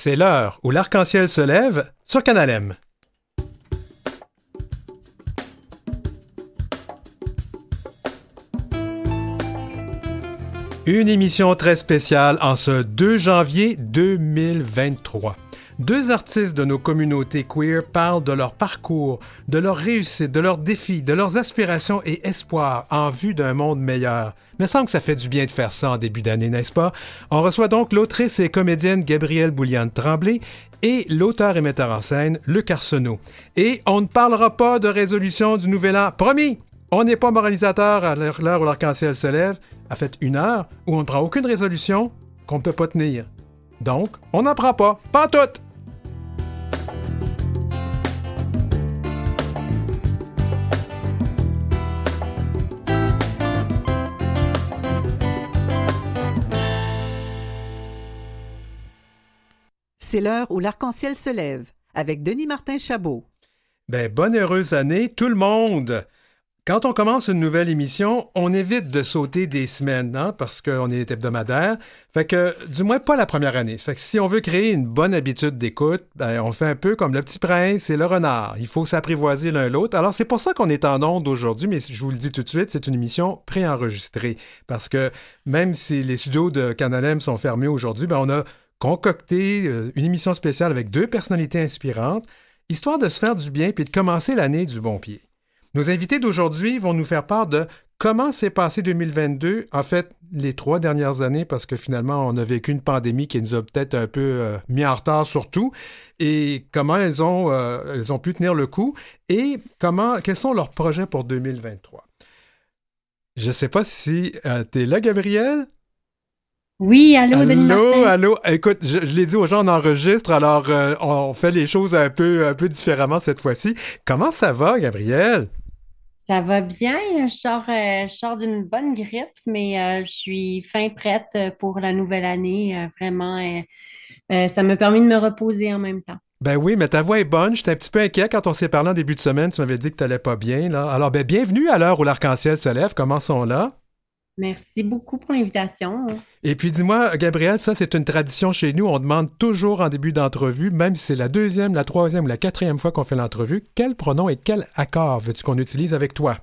C'est l'heure où l'arc-en-ciel se lève sur Canalem. Une émission très spéciale en ce 2 janvier 2023. Deux artistes de nos communautés queer parlent de leur parcours, de leurs réussites, de leurs défis, de leurs aspirations et espoirs en vue d'un monde meilleur. Mais semble que ça fait du bien de faire ça en début d'année, n'est-ce pas? On reçoit donc l'autrice et comédienne Gabrielle Bouliane-Tremblay et l'auteur et metteur en scène Luc Arsenault. Et on ne parlera pas de résolution du nouvel an. Promis! On n'est pas moralisateur à l'heure où l'arc-en-ciel se lève, à fait une heure où on ne prend aucune résolution qu'on ne peut pas tenir. Donc, on n'en prend pas. Pas toutes! C'est l'heure où l'arc-en-ciel se lève avec Denis Martin Chabot. Ben, bonne heureuse année, tout le monde! Quand on commence une nouvelle émission, on évite de sauter des semaines, hein, parce qu'on est hebdomadaire. Fait que, du moins, pas la première année. Fait que si on veut créer une bonne habitude d'écoute, ben, on fait un peu comme le petit prince et le renard. Il faut s'apprivoiser l'un l'autre. Alors, c'est pour ça qu'on est en onde aujourd'hui, mais je vous le dis tout de suite, c'est une émission préenregistrée. Parce que même si les studios de Canalem sont fermés aujourd'hui, ben, on a concocté euh, une émission spéciale avec deux personnalités inspirantes, histoire de se faire du bien puis de commencer l'année du bon pied. Nos invités d'aujourd'hui vont nous faire part de comment s'est passé 2022, en fait, les trois dernières années, parce que finalement, on a vécu une pandémie qui nous a peut-être un peu euh, mis en retard surtout, et comment elles ont, euh, elles ont pu tenir le coup, et comment, quels sont leurs projets pour 2023. Je ne sais pas si tu es là, Gabriel? Oui, allô, Denis Allô, allô. Écoute, je, l'ai dit aux gens, on enregistre, alors euh, on fait les choses un peu, un peu différemment cette fois-ci. Comment ça va, Gabriel? Ça va bien. Je sors, euh, d'une bonne grippe, mais euh, je suis fin prête pour la nouvelle année. vraiment, ça me permet de me reposer en même temps. Ben oui, mais ta voix est bonne. J'étais un petit peu inquiet quand on s'est parlé en début de semaine. Tu m'avais dit que tu n'allais pas bien. Là. Alors, ben, bienvenue à l'heure où l'arc-en-ciel se lève. Commençons là. Merci beaucoup pour l'invitation. Et puis dis-moi, Gabriel, ça c'est une tradition chez nous. On demande toujours en début d'entrevue, même si c'est la deuxième, la troisième ou la quatrième fois qu'on fait l'entrevue, quel pronom et quel accord veux-tu qu'on utilise avec toi?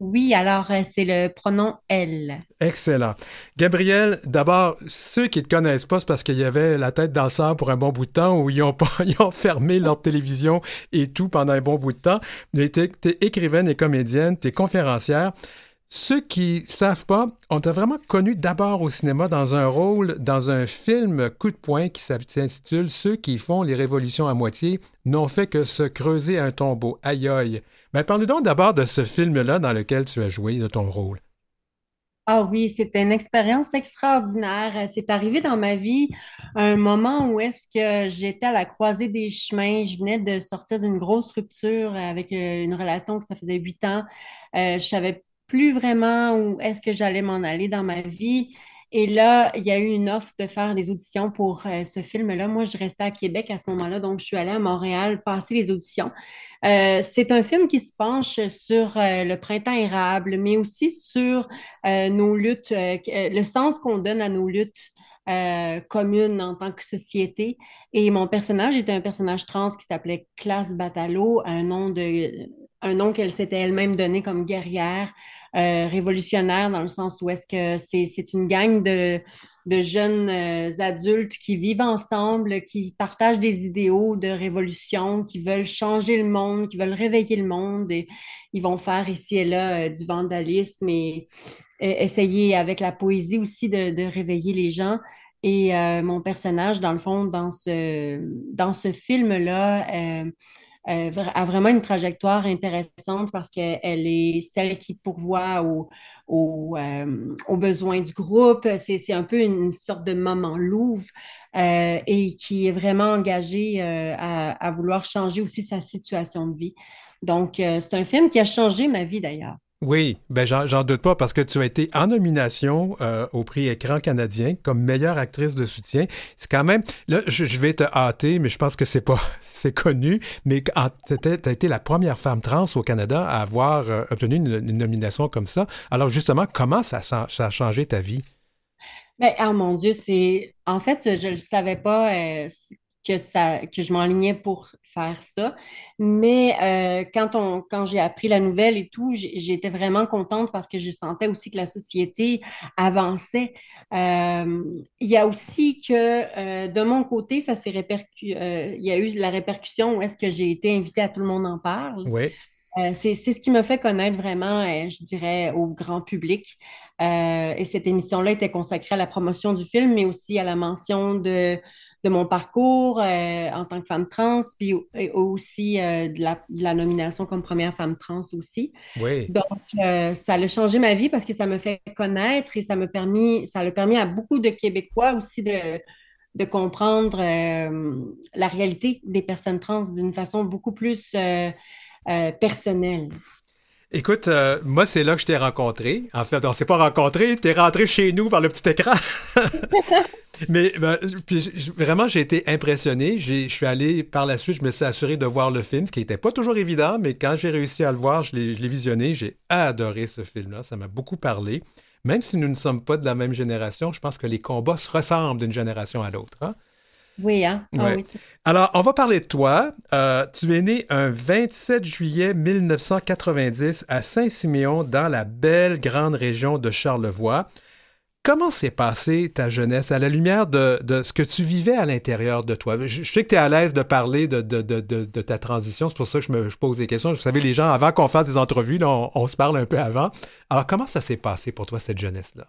Oui, alors euh, c'est le pronom elle. Excellent. Gabriel, d'abord, ceux qui ne te connaissent pas, c'est parce qu'il y avait la tête dans le sable pour un bon bout de temps où ils ont, pas, ils ont fermé leur télévision et tout pendant un bon bout de temps. Tu es écrivaine et comédienne, tu es conférencière. Ceux qui savent pas, on t'a vraiment connu d'abord au cinéma dans un rôle dans un film coup de poing qui s'intitule Ceux qui font les révolutions à moitié n'ont fait que se creuser un tombeau. Aïe aïe. Mais ben, parle-nous donc d'abord de ce film-là dans lequel tu as joué de ton rôle. Ah oui, c'était une expérience extraordinaire. C'est arrivé dans ma vie un moment où est-ce que j'étais à la croisée des chemins. Je venais de sortir d'une grosse rupture avec euh, une relation que ça faisait huit ans. Euh, je savais plus vraiment où est-ce que j'allais m'en aller dans ma vie. Et là, il y a eu une offre de faire des auditions pour euh, ce film-là. Moi, je restais à Québec à ce moment-là, donc je suis allée à Montréal passer les auditions. Euh, c'est un film qui se penche sur euh, le printemps érable, mais aussi sur nos luttes, le sens qu'on donne à nos luttes communes en tant que société. Et mon personnage était un personnage trans qui s'appelait Classe Batalo, un nom de un nom qu'elle s'était elle-même donné comme guerrière, euh, révolutionnaire, dans le sens où est-ce que c'est une gang de, de jeunes euh, adultes qui vivent ensemble, qui partagent des idéaux de révolution, qui veulent changer le monde, qui veulent réveiller le monde. Et ils vont faire ici et là euh, du vandalisme et, essayer avec la poésie aussi de, de réveiller les gens. Et mon personnage, dans le fond, dans ce, dans ce film-là, a vraiment une trajectoire intéressante parce qu'elle est celle qui pourvoit aux, euh, aux, besoins du groupe. C'est un peu une sorte de maman louve euh, et qui est vraiment engagée à, à, vouloir changer aussi sa situation de vie. Donc, c'est un film qui a changé ma vie d'ailleurs. Oui, ben j'en doute pas parce que tu as été en nomination euh, au prix Écran canadien comme meilleure actrice de soutien. C'est quand même là je, vais te hâter mais je pense que c'est pas c'est connu mais tu as été la première femme trans au Canada à avoir euh, obtenu une, nomination comme ça. Alors justement, comment ça, ça a changé ta vie? Mais, oh mon Dieu, c'est. En fait, je ne savais pas euh, que, ça, que je m'enlignais pour faire ça. Mais euh, quand, on, quand j'ai appris la nouvelle et tout, j'étais vraiment contente parce que je sentais aussi que la société avançait. Euh, il y a aussi que de mon côté, ça s'est répercuté. il y a eu la répercussion où est-ce que j'ai été invitée à Tout le monde en parle. Oui. Euh, c'est ce qui me fait connaître vraiment, euh, je dirais, au grand public. Euh, et cette émission-là était consacrée à la promotion du film, mais aussi à la mention de, de mon parcours en tant que femme trans, puis aussi de la, de, la, nomination comme première femme trans aussi. Oui. Donc, ça a changé ma vie parce que ça me fait connaître et ça me permis, ça a permis à beaucoup de Québécois aussi de, de comprendre la réalité des personnes trans d'une façon beaucoup plus euh, personnel. Écoute, euh, moi, c'est là que je t'ai rencontré. En fait, on ne s'est pas rencontré. Tu es rentré chez nous par le petit écran. Mais ben, puis, vraiment, j'ai été impressionné. Je suis allé par la suite, je me suis assuré de voir le film, ce qui n'était pas toujours évident, mais quand j'ai réussi à le voir, je l'ai visionné. J'ai adoré ce film-là. Ça m'a beaucoup parlé. Même si nous ne sommes pas de la même génération, je pense que les combats se ressemblent d'une génération à l'autre. Hein? Oui, hein? Ah Alors, on va parler de toi. Euh, tu es né un 27 juillet 1990 à Saint-Siméon, dans la belle grande région de Charlevoix. Comment s'est passée ta jeunesse à la lumière de, ce que tu vivais à l'intérieur de toi? Je, sais que tu es à l'aise de parler de, de, ta transition, c'est pour ça que je me pose des questions. Vous savez, les gens, avant qu'on fasse des entrevues, on se parle un peu avant. Alors, comment ça s'est passé pour toi, cette jeunesse-là?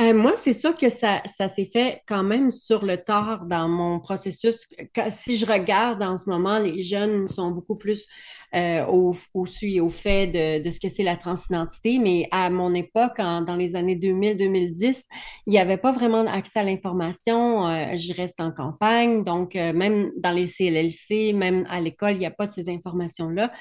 Euh, moi, c'est sûr que ça, ça s'est fait quand même sur le tard dans mon processus. Si je regarde en ce moment, les jeunes sont beaucoup plus euh, au, au su au fait de, de ce que c'est la transidentité, mais à mon époque, dans les années 2000-2010, il n'y avait pas vraiment accès à l'information. Euh, je reste en campagne, donc même dans les CLLC, même à l'école, il n'y a pas ces informations-là.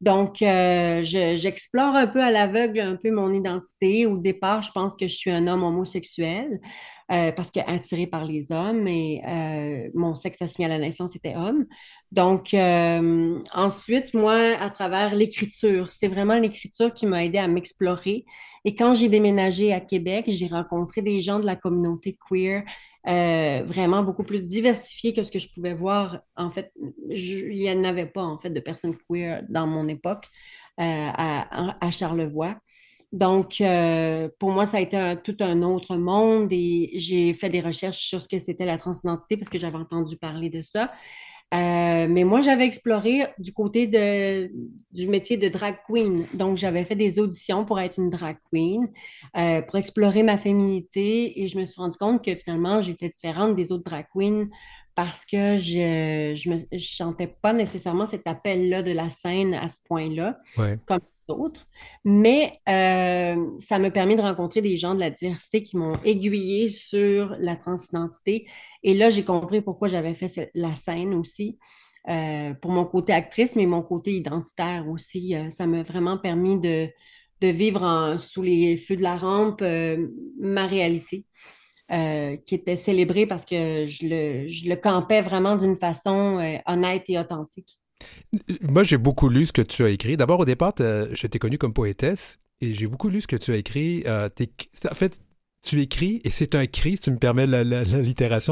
Donc, j'explore un peu à l'aveugle un peu mon identité. Au départ, je pense que je suis un homme homosexuel euh, parce que attiré par les hommes et euh, mon sexe assigné à la naissance était homme. Donc, euh, ensuite, moi, à travers l'écriture, c'est vraiment l'écriture qui m'a aidé à m'explorer. Et quand j'ai déménagé à Québec, j'ai rencontré des gens de la communauté queer vraiment beaucoup plus diversifiés que ce que je pouvais voir. En fait, il n'y en avait pas, en fait, de personnes queer dans mon époque à, Charlevoix. Donc, euh, pour moi, ça a été tout un autre monde et j'ai fait des recherches sur ce que c'était la transidentité parce que j'avais entendu parler de ça. Euh, mais moi, j'avais exploré du côté de, du métier de drag queen. Donc, j'avais fait des auditions pour être une drag queen, euh, pour explorer ma féminité et je me suis rendu compte que finalement, j'étais différente des autres drag queens parce que je ne chantais pas nécessairement cet appel-là de la scène à ce point-là, comme Mais euh, ça m'a permis de rencontrer des gens de la diversité qui m'ont aiguillé sur la transidentité. Et là, j'ai compris pourquoi j'avais fait la scène aussi. Euh, pour mon côté actrice, mais mon côté identitaire aussi. Euh, ça m'a vraiment permis de, vivre sous les feux de la rampe ma réalité. qui était célébrée parce que je le campais vraiment d'une façon honnête et authentique. Moi, j'ai beaucoup lu ce que tu as écrit. D'abord, au départ, je t'ai connue comme poétesse et j'ai beaucoup lu ce que tu as écrit. Euh, en fait, tu écris et c'est un cri, si tu me permets la,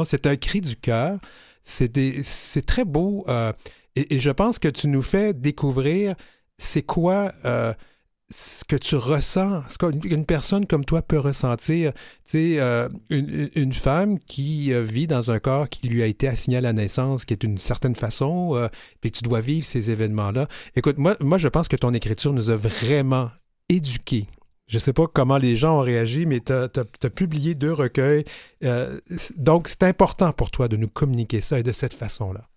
c'est un cri du cœur. C'est très beau euh, et, je pense que tu nous fais découvrir c'est quoi euh, ce que tu ressens, ce qu'une personne comme toi peut ressentir. Tu sais, euh, une, femme qui euh, vit dans un corps qui lui a été assigné à la naissance, qui est d'une certaine façon, euh, puis tu dois vivre ces événements-là. Écoute, moi, moi, je pense que ton écriture nous a vraiment éduqués. Je ne sais pas comment les gens ont réagi, mais tu as, publié deux recueils. donc, c'est important pour toi de nous communiquer ça et de cette façon-là.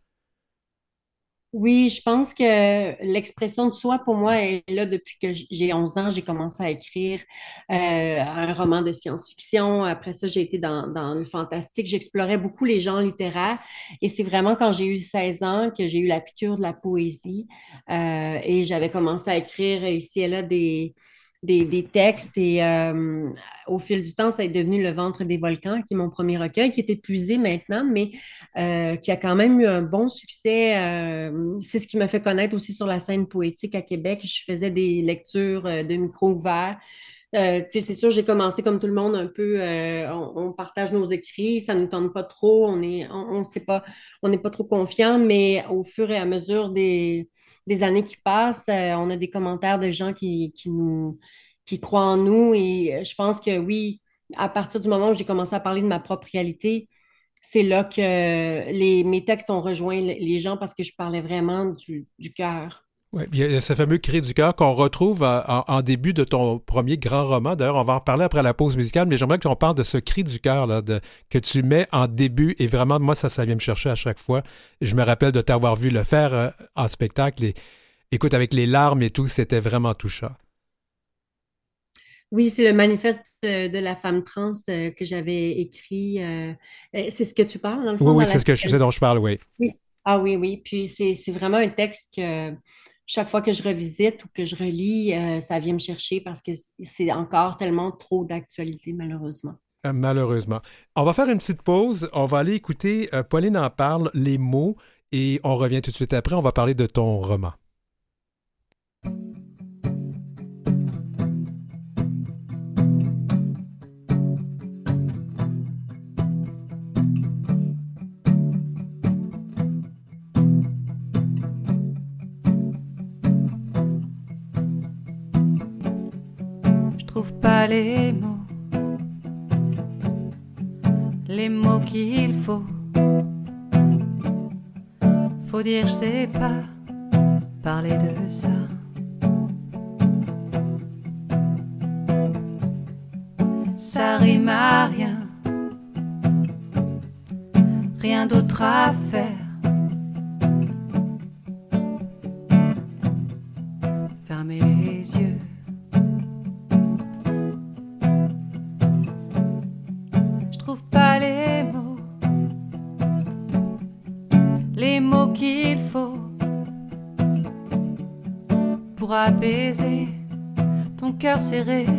Oui, je pense que l'expression de soi, pour moi, est là depuis que j'ai 11 ans. J'ai commencé à écrire euh, un roman de science-fiction. Après ça, j'ai été dans, dans le fantastique. J'explorais beaucoup les genres littéraires. Et c'est vraiment quand j'ai eu 16 ans que j'ai eu la piqûre de la poésie. Euh, et j'avais commencé à écrire ici et là des, des, textes et euh, au fil du temps, ça est devenu Le ventre des volcans, qui est mon premier recueil, qui est épuisé maintenant, mais euh, qui a quand même eu un bon succès. Euh, c'est ce qui m'a fait connaître aussi sur la scène poétique à Québec. Je faisais des lectures de micro ouverts Euh, c'est sûr, j'ai commencé comme tout le monde un peu, on, partage nos écrits, ça ne nous tente pas trop, on est, on, pas, n'est pas trop confiant, mais au fur et à mesure des, des années qui passent, euh, on a des commentaires de gens qui, nous qui croient en nous et je pense que oui, à partir du moment où j'ai commencé à parler de ma propre réalité, c'est là que les, mes textes ont rejoint les gens parce que je parlais vraiment du, du cœur. Oui, il y a ce fameux cri du cœur qu'on retrouve en, début de ton premier grand roman. D'ailleurs, on va en reparler après la pause musicale, mais j'aimerais qu'on parle de ce cri du cœur que tu mets en début. Et vraiment, moi, ça, ça vient me chercher à chaque fois. je me rappelle de t'avoir vu le faire euh, en spectacle. Et écoute, avec les larmes et tout, c'était vraiment touchant. Oui, c'est le manifeste de, la femme trans euh, que j'avais écrit. Euh, c'est ce que tu parles, dans le fond? Oui, oui, c'est ce que je, dont je parle, oui. oui. Ah oui, oui. Puis c'est vraiment un texte que chaque fois que je revisite ou que je relis, euh, ça vient me chercher parce que c'est encore tellement trop d'actualité, malheureusement. Euh, malheureusement. On va faire une petite pause. On va aller écouter euh, Pauline en parle, les mots, et on revient tout de suite après. On va parler de ton roman. Dire, je sais pas parler de ça. Ça rime à rien, rien d'autre à faire. Serré.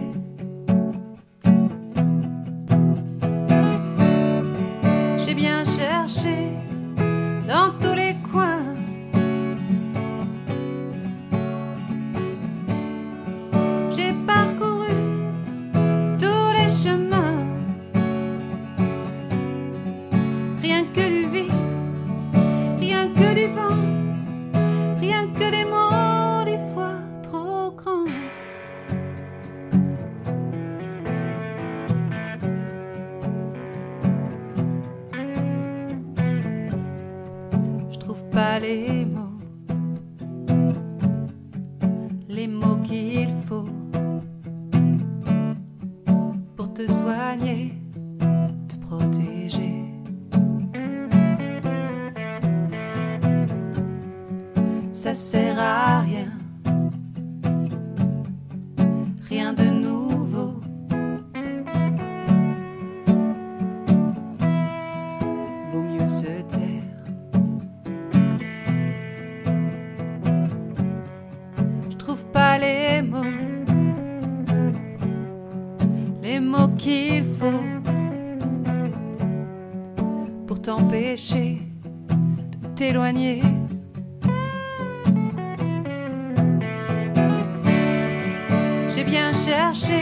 J'ai bien cherché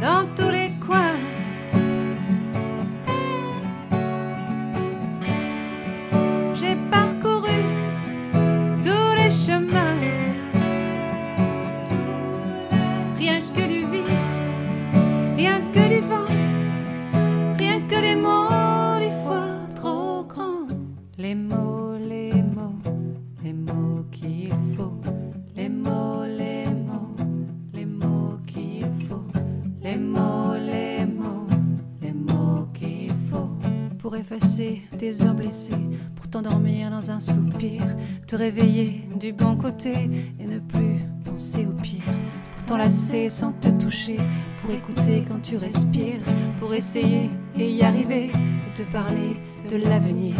dans tous les coins. J'ai parcouru tous les chemins. Rien que du vide rien que du vent, rien que des mots, des fois trop grands. Les mots, effacer tes heures blessées, pour t'endormir dans un soupir, te réveiller du bon côté et ne plus penser au pire t'enlacer sans te toucher, pour écouter quand tu respires, pour essayer et y arriver, et te parler de l'avenir.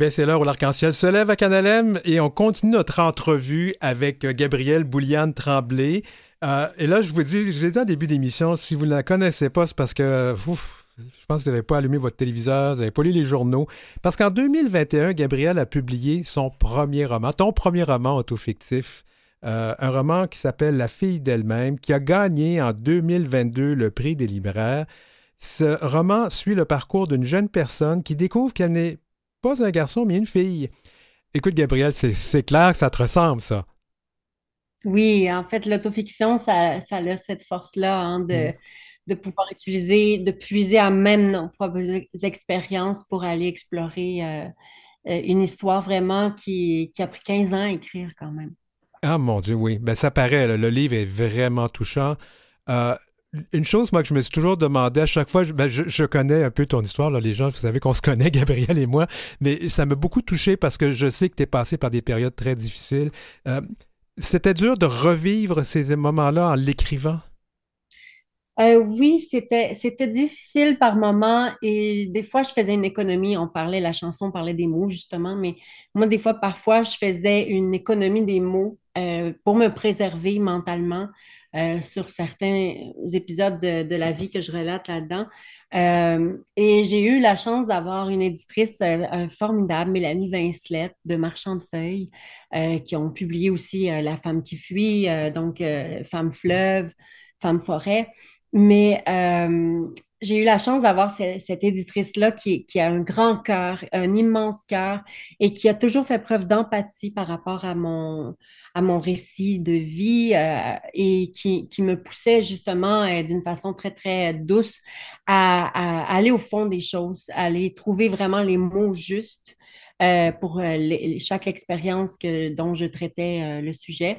Eh c'est l'heure où l'arc-en-ciel se lève à Canalem et on continue notre entrevue avec euh, Gabrielle Bouliane Tremblay. Euh, et là, je vous dis, je l'ai dit en début d'émission, si vous ne la connaissez pas, c'est parce que je pense que vous n'avez pas allumé votre téléviseur, vous n'avez pas lu les journaux. Parce qu'en 2021, Gabrielle a publié son premier roman, ton premier roman autofictif, euh, un roman qui s'appelle La fille d'elle-même, qui a gagné en 2022 le prix des libraires. Ce roman suit le parcours d'une jeune personne qui découvre qu'elle n'est pas un garçon, mais une fille. Écoute, Gabrielle, c'est clair que ça te ressemble, ça. Oui, en fait, l'autofiction, ça, ça a cette force-là hein, de, Mm. de pouvoir utiliser, de puiser à même nos propres ex- expériences pour aller explorer euh, euh, une histoire vraiment qui, qui a pris 15 ans à écrire quand même. Ah mon Dieu, oui. Ben, ça paraît, là, le livre est vraiment touchant. Euh, une chose, moi, que je me suis toujours demandé à chaque fois, je, ben, je- connais un peu ton histoire, là, les gens, vous savez qu'on se connaît, Gabriel et moi, mais ça m'a beaucoup touché parce que je sais que tu es passé par des périodes très difficiles. Euh, c'était dur de revivre ces moments-là en l'écrivant? Euh, oui, c'était c'était difficile par moments et des fois je faisais une économie. On parlait, la chanson parlait des mots justement, mais moi des fois parfois je faisais une économie des mots euh, pour me préserver mentalement euh, sur certains épisodes de, de la vie que je relate là-dedans. Euh, et j'ai eu la chance d'avoir une éditrice euh, formidable, Mélanie Vincelette de Marchand de Feuilles, qui ont publié aussi La femme qui fuit, donc Femme fleuve, Femme forêt. Mais j'ai eu la chance d'avoir ce- cette éditrice-là qui, a un grand cœur, un immense cœur et qui a toujours fait preuve d'empathie par rapport à mon, à mon récit de vie euh, et qui, me poussait justement euh, d'une façon très, très douce à, aller au fond des choses, à aller trouver vraiment les mots justes euh, pour chaque expérience que, dont je traitais le sujet.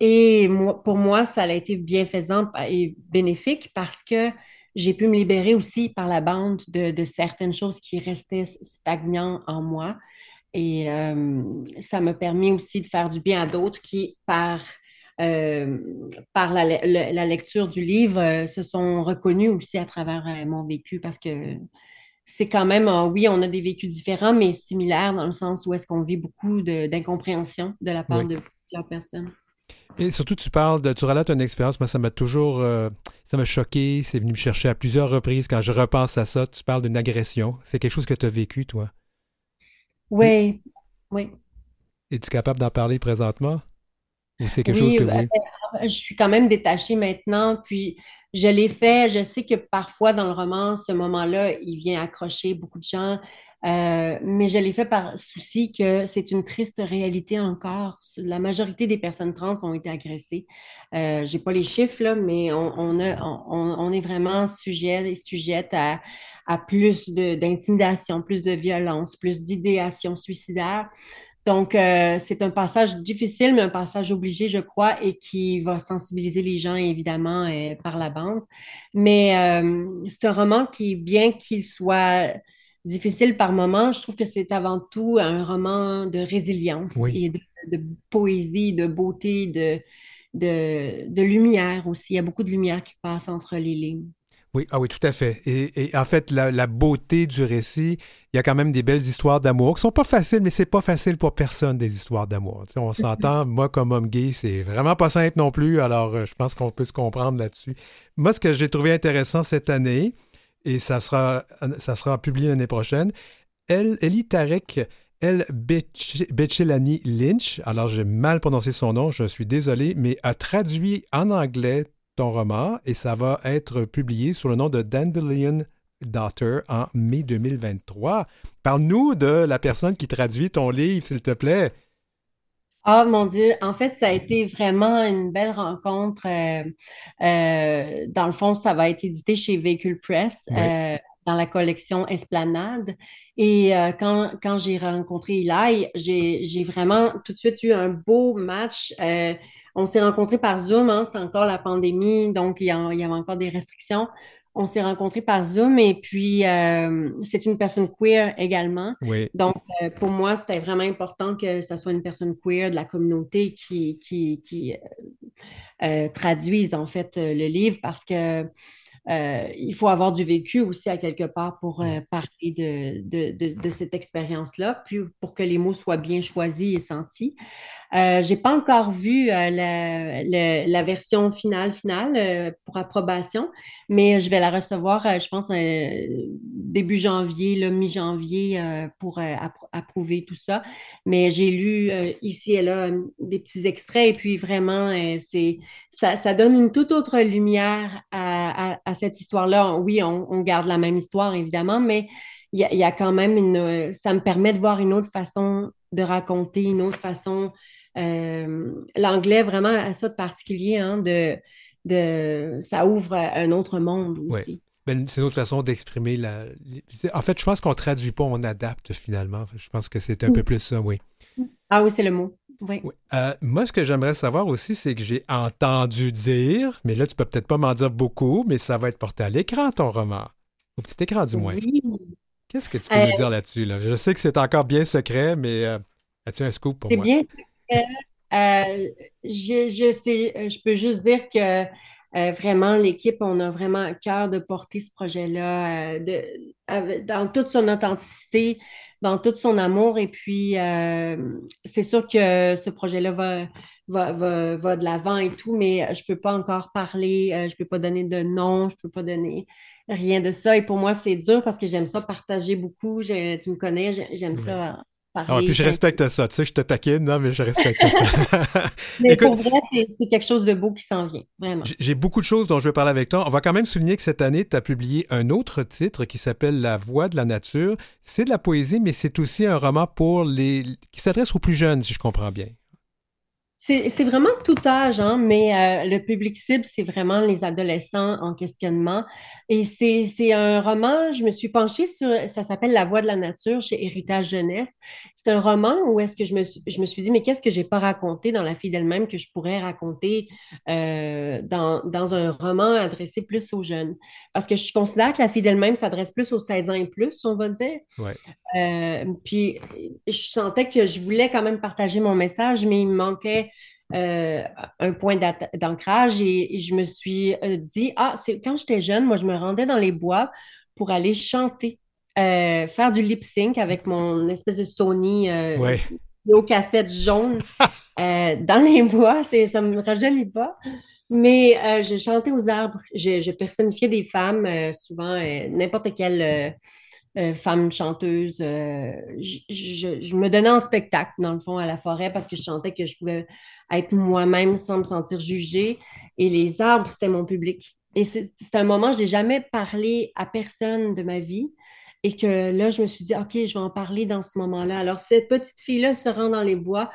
Et pour moi, ça a été bienfaisant et bénéfique parce que j'ai pu me libérer aussi par la bande de, de certaines choses qui restaient stagnantes en moi. Et euh, ça m'a permis aussi de faire du bien à d'autres qui, par, euh, par la, le- la lecture du livre, euh, se sont reconnus aussi à travers mon vécu parce que c'est quand même, oui, on a des vécus différents, mais similaires dans le sens où est-ce qu'on vit beaucoup de- d'incompréhension de la part Oui. de plusieurs personnes. Et surtout, tu parles de, tu relates une expérience, moi, ça m'a toujours, euh, ça m'a choqué, c'est venu me chercher à plusieurs reprises quand je repense à ça. Tu parles d'une agression. C'est quelque chose que tu as vécu, toi? Oui, oui. Es-tu capable d'en parler présentement? Ou c'est quelque chose que ben, je suis quand même détachée maintenant, puis je l'ai fait. Je sais que parfois dans le roman, ce moment-là, il vient accrocher beaucoup de gens, euh, mais je l'ai fait par souci que c'est une triste réalité encore. La majorité des personnes trans ont été agressées. Euh, j'ai pas les chiffres, là, mais on, est vraiment sujet, sujette à, à plus d'intimidation, plus de violence, plus d'idéation suicidaire. Donc, euh, c'est un passage difficile, mais un passage obligé, je crois, et qui va sensibiliser les gens, évidemment, euh, par la bande. Mais c'est un roman qui, bien qu'il soit difficile par moments, je trouve que c'est avant tout un roman de résilience Oui. et de, de poésie, de beauté, de, de, de lumière aussi. Il y a beaucoup de lumière qui passe entre les lignes. Oui, ah oui, tout à fait. Et, et en fait, la, la beauté du récit, il y a quand même des belles histoires d'amour qui sont pas faciles, mais c'est pas facile pour personne des histoires d'amour. Tu sais, on s'entend, moi comme homme gay, c'est vraiment pas simple non plus. Alors, euh, je pense qu'on peut se comprendre là-dessus. Moi, ce que j'ai trouvé intéressant cette année, et ça sera, ça sera publié l'année prochaine, elle, Ellie Tarek, elle, Betch- Betchelani Lynch, alors j'ai mal prononcé son nom, je suis désolé, mais a traduit en anglais ton roman et ça va être publié sous le nom de Dandelion Daughter en mai 2023. Parle-nous de la personne qui traduit ton livre, s'il te plaît. Ah mon Dieu, en fait, ça a été vraiment une belle rencontre. Euh, euh, dans le fond, ça va être édité chez Véhicule Press Oui. euh, dans la collection Esplanade. Et euh, quand, quand j'ai rencontré Eli, j'ai, j'ai vraiment tout de suite eu un beau match. Euh, on s'est rencontrés par Zoom, hein, c'était encore la pandémie, donc il y, a- il y avait encore des restrictions. On s'est rencontrés par Zoom et puis euh, c'est une personne queer également. Oui. Donc, euh, pour moi, c'était vraiment important que ça soit une personne queer de la communauté qui, qui, qui euh, traduise en fait le livre parce que il faut avoir du vécu aussi à quelque part pour parler de, de, de, de cette expérience-là, puis pour que les mots soient bien choisis et sentis. Euh, j'ai pas encore vu euh, la, version finale finale euh, pour approbation, mais je vais la recevoir, je pense, début janvier, mi-janvier, pour approuver tout ça. Mais j'ai lu ici et là des petits extraits et puis vraiment, c'est ça, donne une toute autre lumière à, cette histoire-là. Oui, on, garde la même histoire, évidemment, mais il y, a, quand même une... Ça me permet de voir une autre façon de raconter, une autre façon l'anglais vraiment a ça de particulier, hein, de, de, ça ouvre un autre monde aussi. Ben, c'est une autre façon d'exprimer la. En fait, je pense qu'on traduit pas, on adapte finalement. Je pense que c'est un peu plus ça, oui. Ah oui, c'est le mot. Oui. Euh, moi, ce que j'aimerais savoir aussi, c'est que j'ai entendu dire, mais là, tu peux peut-être pas m'en dire beaucoup, mais ça va être porté à l'écran, ton roman. Au petit écran, du moins. Oui. Qu'est-ce que tu peux nous euh, dire là-dessus? Là? Je sais que c'est encore bien secret, mais as-tu un scoop pour moi? C'est bien euh, je, je, sais, euh, je peux juste dire que euh, vraiment, l'équipe, on a vraiment à cœur de porter ce projet-là dans toute son authenticité, dans tout son amour. Et puis, c'est sûr que ce projet-là va, va, va, va, de l'avant et tout, mais je ne peux pas encore parler, je ne peux pas donner de nom, je ne peux pas donner rien de ça. Et pour moi, c'est dur parce que j'aime ça partager beaucoup. tu me connais, j'aime ça ah, puis je respecte ça. Tu sais, je te taquine, non, mais je respecte ça. mais pour vrai, c'est quelque chose de beau qui s'en vient, vraiment. J'ai beaucoup de choses dont je vais parler avec toi. On va quand même souligner que cette année, tu as publié un autre titre qui s'appelle La voix de la nature. C'est de la poésie, mais c'est aussi un roman pour les qui s'adresse aux plus jeunes, si je comprends bien. C'est vraiment tout âge, hein, mais euh, le public cible, c'est vraiment les adolescents en questionnement. Et c'est un roman, je me suis penchée sur, ça s'appelle La Voix de la nature chez Héritage Jeunesse. C'est un roman où est-ce que je me, je me suis dit, mais qu'est-ce que j'ai pas raconté dans La fille d'elle-même que je pourrais raconter euh, dans, dans un roman adressé plus aux jeunes? Parce que je considère que La fille d'elle-même s'adresse plus aux 16 ans et plus, on va dire. Ouais. Euh, puis je sentais que je voulais quand même partager mon message, mais il me manquait euh, un point d'ancrage et, je me suis euh, dit, ah, c'est quand j'étais jeune, moi, je me rendais dans les bois pour aller chanter, euh, faire du lip sync avec mon espèce de Sony ouais. aux cassettes jaunes dans les bois. Ça ne me rajeunit pas. Mais je chantais aux arbres. Je, je personnifiais des femmes, souvent n'importe quelle euh, femme chanteuse. Euh, je, me donnais en spectacle, dans le fond, à la forêt parce que je sentais que je pouvais être moi-même sans me sentir jugée. Et les arbres, c'était mon public. Et c'est un moment, je n'ai jamais parlé à personne de ma vie. Et que là, je me suis dit, OK, je vais en parler dans ce moment-là. Alors, cette petite fille-là se rend dans les bois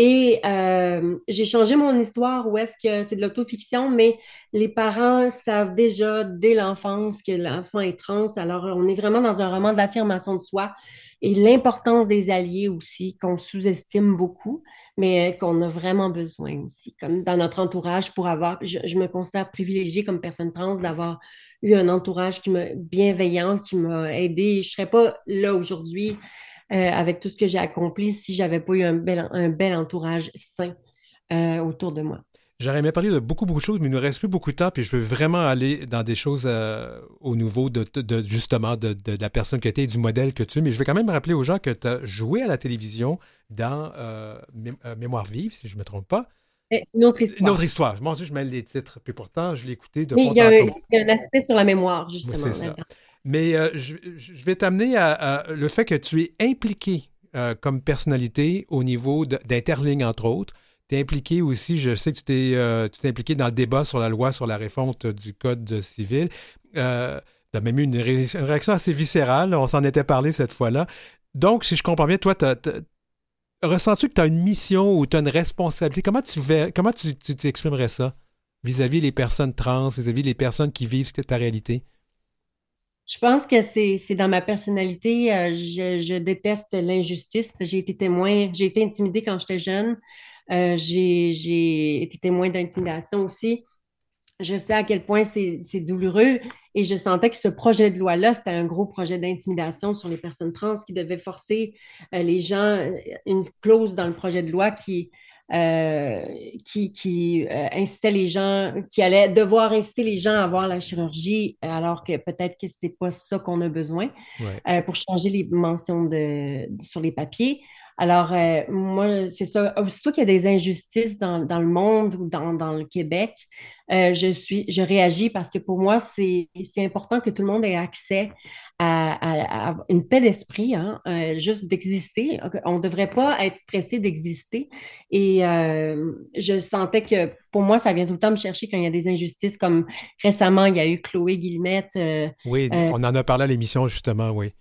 et euh, j'ai changé mon histoire où est-ce que c'est de l'autofiction, mais les parents savent déjà dès l'enfance que l'enfant est trans. Alors, on est vraiment dans un roman d'affirmation de soi et l'importance des alliés aussi, qu'on sous-estime beaucoup, mais qu'on a vraiment besoin aussi, comme dans notre entourage pour avoir, je, me considère privilégiée comme personne trans d'avoir eu un entourage qui bienveillant, qui m'a aidé. Je ne serais pas là aujourd'hui euh, avec tout ce que j'ai accompli si j'avais pas eu un bel, un bel entourage sain euh, autour de moi. J'aurais aimé parler de beaucoup, beaucoup de choses, mais il ne nous reste plus beaucoup de temps, puis je veux vraiment aller dans des choses euh, au niveau de, de justement de, de, la personne que tu es et du modèle que tu es. Mais je vais quand même rappeler aux gens que tu as joué à la télévision dans Mémoire vive, si je ne me trompe pas. Une autre histoire. Une autre histoire. Mon Dieu, je mêle les titres, puis pourtant, je l'ai écouté de Mais il y, a un aspect sur la mémoire, justement. C'est ça. Mais euh, je, vais t'amener à, le fait que tu es impliqué euh, comme personnalité au niveau d'Interling, entre autres. Tu es impliqué aussi, je sais que tu t'es euh, impliqué dans le débat sur la loi sur la refonte du Code civil. tu as même eu une, réaction assez viscérale, on s'en était parlé cette fois-là. Donc, si je comprends bien, toi, ressens-tu que tu as une mission ou tu as une responsabilité? Comment tu comment tu t'exprimerais ça? Vis-à-vis les personnes trans, vis-à-vis les personnes qui vivent ta réalité? Je pense que c'est dans ma personnalité. Euh, je, je, déteste l'injustice. J'ai été témoin, j'ai été intimidée quand j'étais jeune. Euh, j'ai été témoin d'intimidation aussi. je sais à quel point c'est douloureux et je sentais que ce projet de loi-là, c'était un gros projet d'intimidation sur les personnes trans qui devait forcer euh, les gens, une clause dans le projet de loi qui, euh, qui, qui euh, incitait les gens, qui allait devoir inciter les gens à avoir la chirurgie, alors que peut-être que c'est pas ça qu'on a besoin Ouais. euh, pour changer les mentions de, sur les papiers. Alors, euh, moi, c'est ça. Aussitôt qu'il y a des injustices dans, dans le monde ou dans, dans le Québec, euh, je suis, je réagis parce que pour moi, c'est, important que tout le monde ait accès à, à- à une paix d'esprit, hein, euh, juste d'exister. On ne devrait pas être stressé d'exister. Et je sentais que pour moi, ça vient tout le temps me chercher quand il y a des injustices, comme récemment, il y a eu Chloé Guillemette. Oui, on en a parlé à l'émission, justement, oui.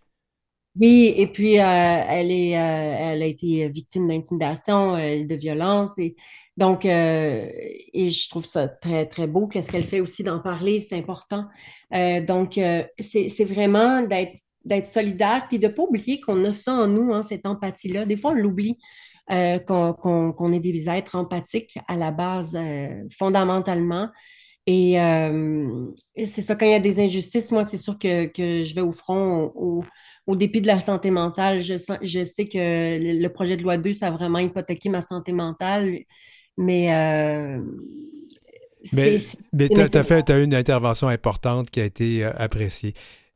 Oui, et puis euh, elle est, euh, elle a été victime d'intimidation, euh, de violence, et donc euh, et je trouve ça très très beau. Qu'est-ce qu'elle fait aussi d'en parler, c'est important. Donc c'est vraiment d'être solidaire, puis de pas oublier qu'on a ça en nous, hein, cette empathie-là. Des fois, on l'oublie. qu'on qu'on, qu'on est des êtres empathiques à la base, fondamentalement. Et, euh, c'est ça, quand il y a des injustices, moi, c'est sûr que, que je vais au front au, au- dépit de la santé mentale. Je, je sais que le projet de loi 2, ça a vraiment hypothéqué ma santé mentale, mais euh, Mais, mais tu as, fait t'as eu une intervention importante qui a été euh, appréciée.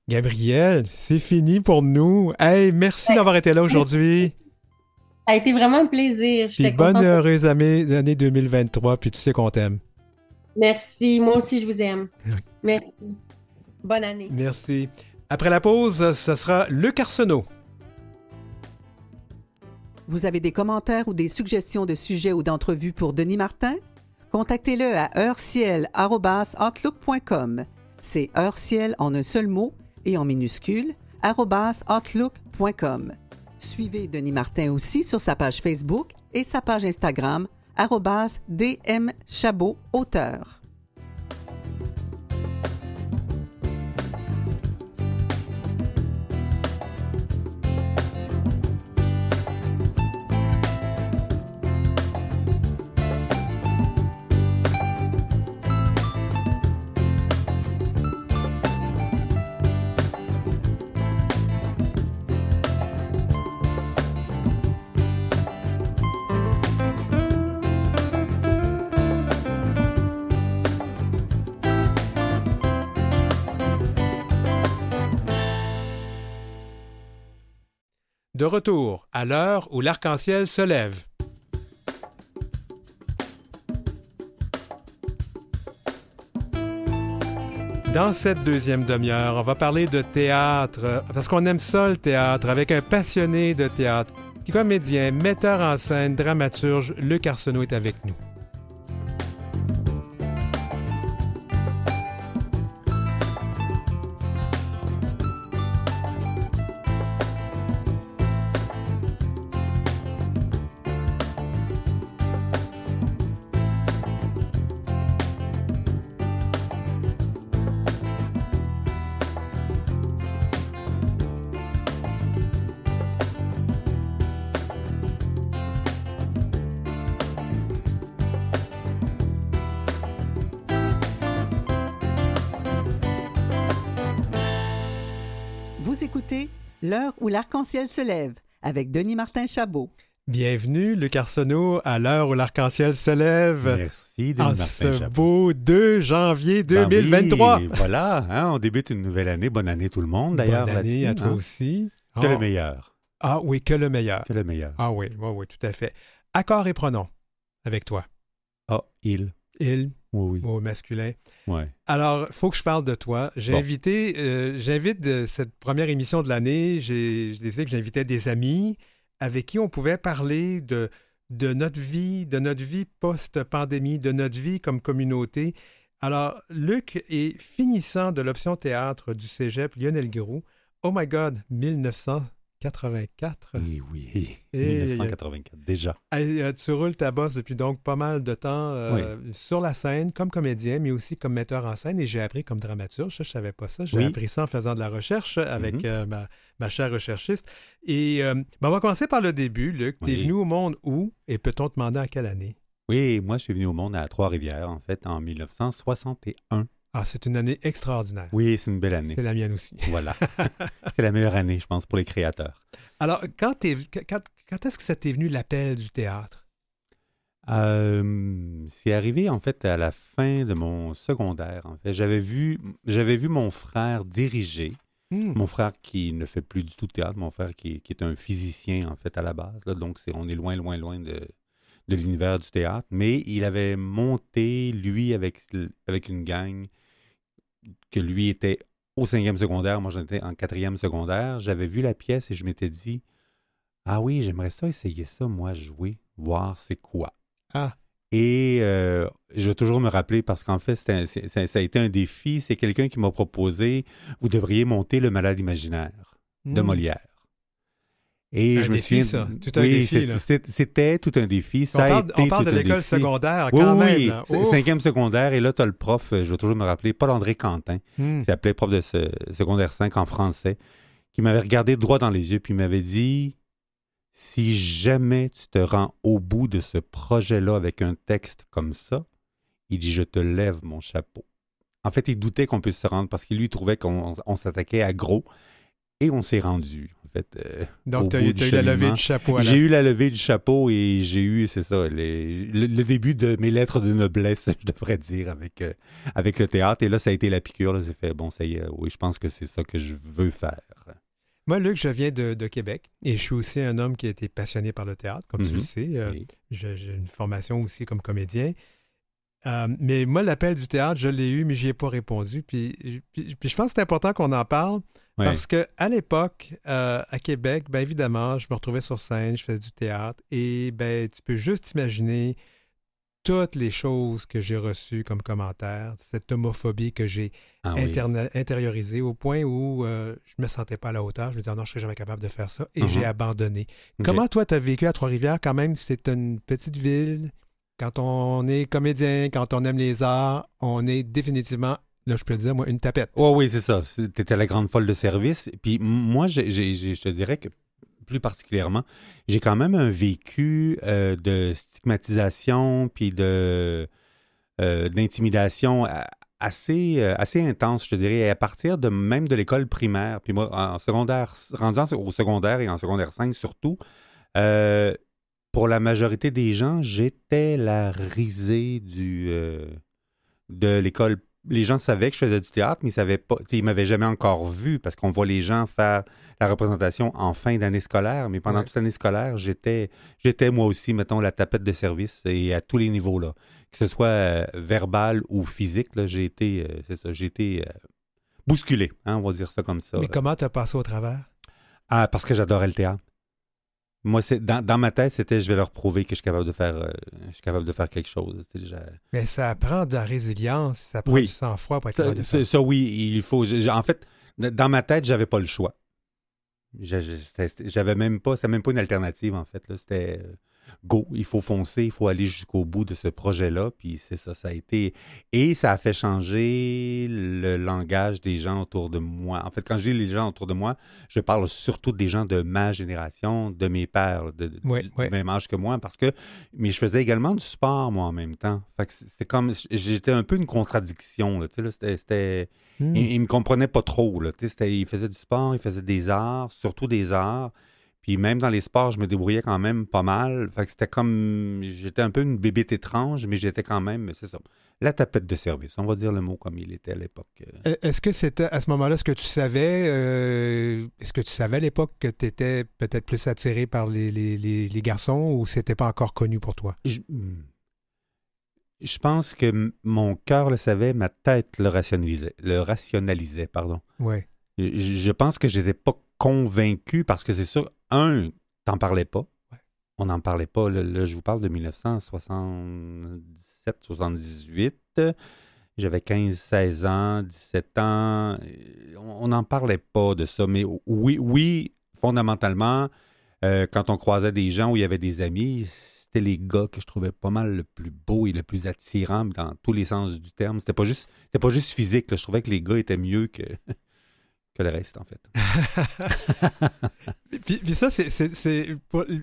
Gabriel, c'est fini pour nous. Hey, merci d'avoir été là aujourd'hui. Ça a été vraiment un plaisir. Puis J'étais bonne heureuse année, année 2023, puis tu sais qu'on t'aime. Merci. Moi aussi, je vous aime. Merci. Bonne année. Merci. Après la pause, ce sera Luc Arsenault. Vous avez des commentaires ou des suggestions de sujets ou d'entrevues pour Denis Martin? Contactez-le à heureciel.outlook.com. C'est heureciel en un seul mot et en minuscule, outlook.com. Suivez Denis Martin aussi sur sa page Facebook et sa page Instagram, arobase DM Chabot, auteur. De retour à l'heure où l'arc-en-ciel se lève. Dans cette deuxième demi-heure, on va parler de théâtre, parce qu'on aime ça le théâtre, avec un passionné de théâtre, comédien, metteur en scène, dramaturge, Luc Arsenault est avec nous. L'arc-en-ciel se lève avec Denis Martin Chabot. Bienvenue, Luc Arsenault, à l'heure où l'arc-en-ciel se lève. Merci, Denis En Martin ce Chabot. beau 2 janvier Ben 2023. oui, voilà, hein, on débute une nouvelle année. Bonne année tout le monde, d'ailleurs. Bonne année à toi hein. aussi. Que Ah. le meilleur. Ah oui, que le meilleur. Que le meilleur. Ah oui, oui, oui, tout à fait. Accord et pronom avec toi. Ah, il. Il, Oui, oui. mot masculin. Ouais. Alors, faut que je parle de toi. J'ai Bon. invité, euh, j'invite de cette première émission de l'année, j'ai, je disais que j'invitais des amis avec qui on pouvait parler de, de notre vie, de notre vie post-pandémie, de notre vie comme communauté. Alors, Luc est finissant de l'option théâtre du cégep Lionel Groux. Oh my God, 1984. Oui, oui. Et- 1984, déjà. Hey, euh, tu roules ta bosse depuis donc pas mal de temps euh, sur la scène comme comédien, mais aussi comme metteur en scène. Et j'ai appris comme dramaturge. Je savais pas ça. J'ai Oui. appris ça en faisant de la recherche avec Mhm. euh, ma, ma chère recherchiste. Et euh, ben, on va commencer par le début, Luc. Tu es Oui. venu au monde où et peut-on te demander en quelle année? Oui, moi, je suis venu au monde à Trois-Rivières, en fait, en 1961. Ah, c'est une année extraordinaire. Oui, c'est une belle année. C'est la mienne aussi. Voilà. c'est la meilleure année, je pense, pour les créateurs. Alors, quand, quand, quand est-ce que ça t'est venu l'appel du théâtre? Euh, c'est arrivé, en fait, à la fin de mon secondaire, en fait. J'avais vu, j'avais vu mon frère diriger. Hmm. Mon frère qui ne fait plus du tout de théâtre, mon frère qui, qui est un physicien, en fait, à la base. là. donc, on est loin, loin, loin de, de l'univers du théâtre. Mais il avait monté, lui, avec, avec une gang, que lui était au cinquième secondaire, moi j'étais en quatrième secondaire. J'avais vu la pièce et je m'étais dit, ah oui, j'aimerais ça essayer ça, moi, jouer, voir c'est quoi. Ah. Et euh, je vais toujours me rappeler parce qu'en fait, un- ça a été un défi. C'est quelqu'un qui m'a proposé vous devriez monter Le Malade imaginaire de Hmm. Molière. Et Un je me défi, souviens. ça. Tout un Oui, défi, C'était tout un défi. On Ça a parle, été on parle tout de l'école secondaire, quand oui, même. oui. là. Cinquième secondaire. Et là, tu as le prof, euh, je vais toujours me rappeler, Paul-André Quentin, Hmm. qui s'appelait prof de ce- secondaire 5 en français, qui m'avait regardé droit dans les yeux puis il m'avait dit si jamais tu te rends au bout de ce projet-là avec un texte comme ça, il dit je te lève mon chapeau. En fait, il doutait qu'on puisse se rendre parce qu'il lui trouvait qu'on on s'attaquait à gros et on s'est rendu. En fait, euh, Donc, tu as, eu la levée du chapeau j'ai eu la levée du chapeau et j'ai eu, c'est ça, les- le, le début de mes lettres de noblesse, je devrais dire, avec, euh, avec le théâtre. Et là, ça a été la piqûre. J'ai fait, bon, ça y est, oui, je pense que c'est ça que je veux faire. Moi, Luc, je viens de, de Québec et je suis aussi un homme qui a été passionné par le théâtre, comme tu Mhm. le sais. Euh, Oui. j'ai une formation aussi comme comédien. Euh, mais moi, l'appel du théâtre, je l'ai eu, mais j'y ai pas répondu. Puis, puis, puis je pense que c'est important qu'on en parle parce que à l'époque, euh, à Québec, bien évidemment, je me retrouvais sur scène, je faisais du théâtre et ben tu peux juste imaginer toutes les choses que j'ai reçues comme commentaires, cette homophobie que j'ai Ah oui. intériorisée au point où euh, je me sentais pas à la hauteur. Je me disais, non, je serais jamais capable de faire ça. Et j'ai abandonné. Ok. Comment toi, tu as vécu à Trois-Rivières? Quand même, c'est une petite ville. Quand on est comédien, quand on aime les arts, on est définitivement, là, je peux le dire, moi, une tapette. Oh oui, c'est ça. Tu étais la grande folle de service. Puis moi, je te dirais que plus particulièrement, j'ai quand même un vécu euh, de stigmatisation puis euh, d'intimidation assez euh, assez intense, je te dirais, à partir de même de l'école primaire. Puis moi, en secondaire, rendu en- au secondaire et en secondaire 5 surtout, pour la majorité des gens, j'étais la risée du euh, de l'école les gens savaient que je faisais du théâtre, mais ils savaient pas, ils m'avaient jamais encore vu parce qu'on voit les gens faire la représentation en fin d'année scolaire, mais pendant Ouais. toute l'année scolaire, j'étais, j'étais moi aussi, mettons, la tapette de service et à tous les niveaux là, que ce soit euh, verbal ou physique, là, j'ai été, euh, c'est ça, j'ai été bousculé, hein, on va dire ça comme ça. Mais comment tu as passé au travers? Ah, parce que j'adorais le théâtre. Moi, c'est dans, dans ma tête, c'était je vais leur prouver que je suis capable de faire, euh, je suis capable de faire quelque chose. Mais ça prend de la résilience, ça prend Oui. du sang-froid pour être Ça, capable de faire. ça, oui, il faut. en fait, dans ma tête, j'avais pas le choix. J'avais même pas, c'était même pas une alternative en fait. là. C'était euh, go, il faut foncer, il faut aller jusqu'au bout de ce projet-là. Puis c'est ça, ça a été et ça a fait changer le langage des gens autour de moi. En fait, quand je dis les gens autour de moi, je parle surtout des gens de ma génération, de mes pères, de, du même âge que moi, parce que mais je faisais également du sport moi en même temps. Fait que c'est comme j'étais un peu une contradiction. Là, tu sais, là, c'était- il, il me comprenait pas trop. Là. Tu sais, il faisait du sport, il faisait des arts, surtout des arts. Puis même dans les sports, je me débrouillais quand même pas mal. Fait que c'était comme. J'étais un peu une bébête étrange, mais j'étais quand même, c'est ça. La tapette de service, on va dire le mot comme il était à l'époque. Euh, E- Est-ce que c'était à ce moment-là ce que tu savais, euh, est-ce que tu savais à l'époque que tu étais peut-être plus attiré par les, les- les- les garçons ou c'était pas encore connu pour toi? Je, hmm. je pense que mon cœur le savait, ma tête le rationalisait. Le rationalisait, pardon. Oui. Je, je pense que je n'étais pas convaincu parce que c'est sûr, un, t'en parlais pas. On n'en parlait pas. Là, là, je vous parle de 1977, 78. J'avais 15, 16 ans, 17 ans. Euh, On n'en parlait pas de ça. Mais oui, oui, fondamentalement, euh, quand on croisait des gens où il y avait des amis, c'était les gars que je trouvais pas mal le plus beau et le plus attirant dans tous les sens du terme. C'était pas juste, c'était pas juste physique. là. Je trouvais que les gars étaient mieux que, que le reste, en fait. Puis, puis ça, c'est,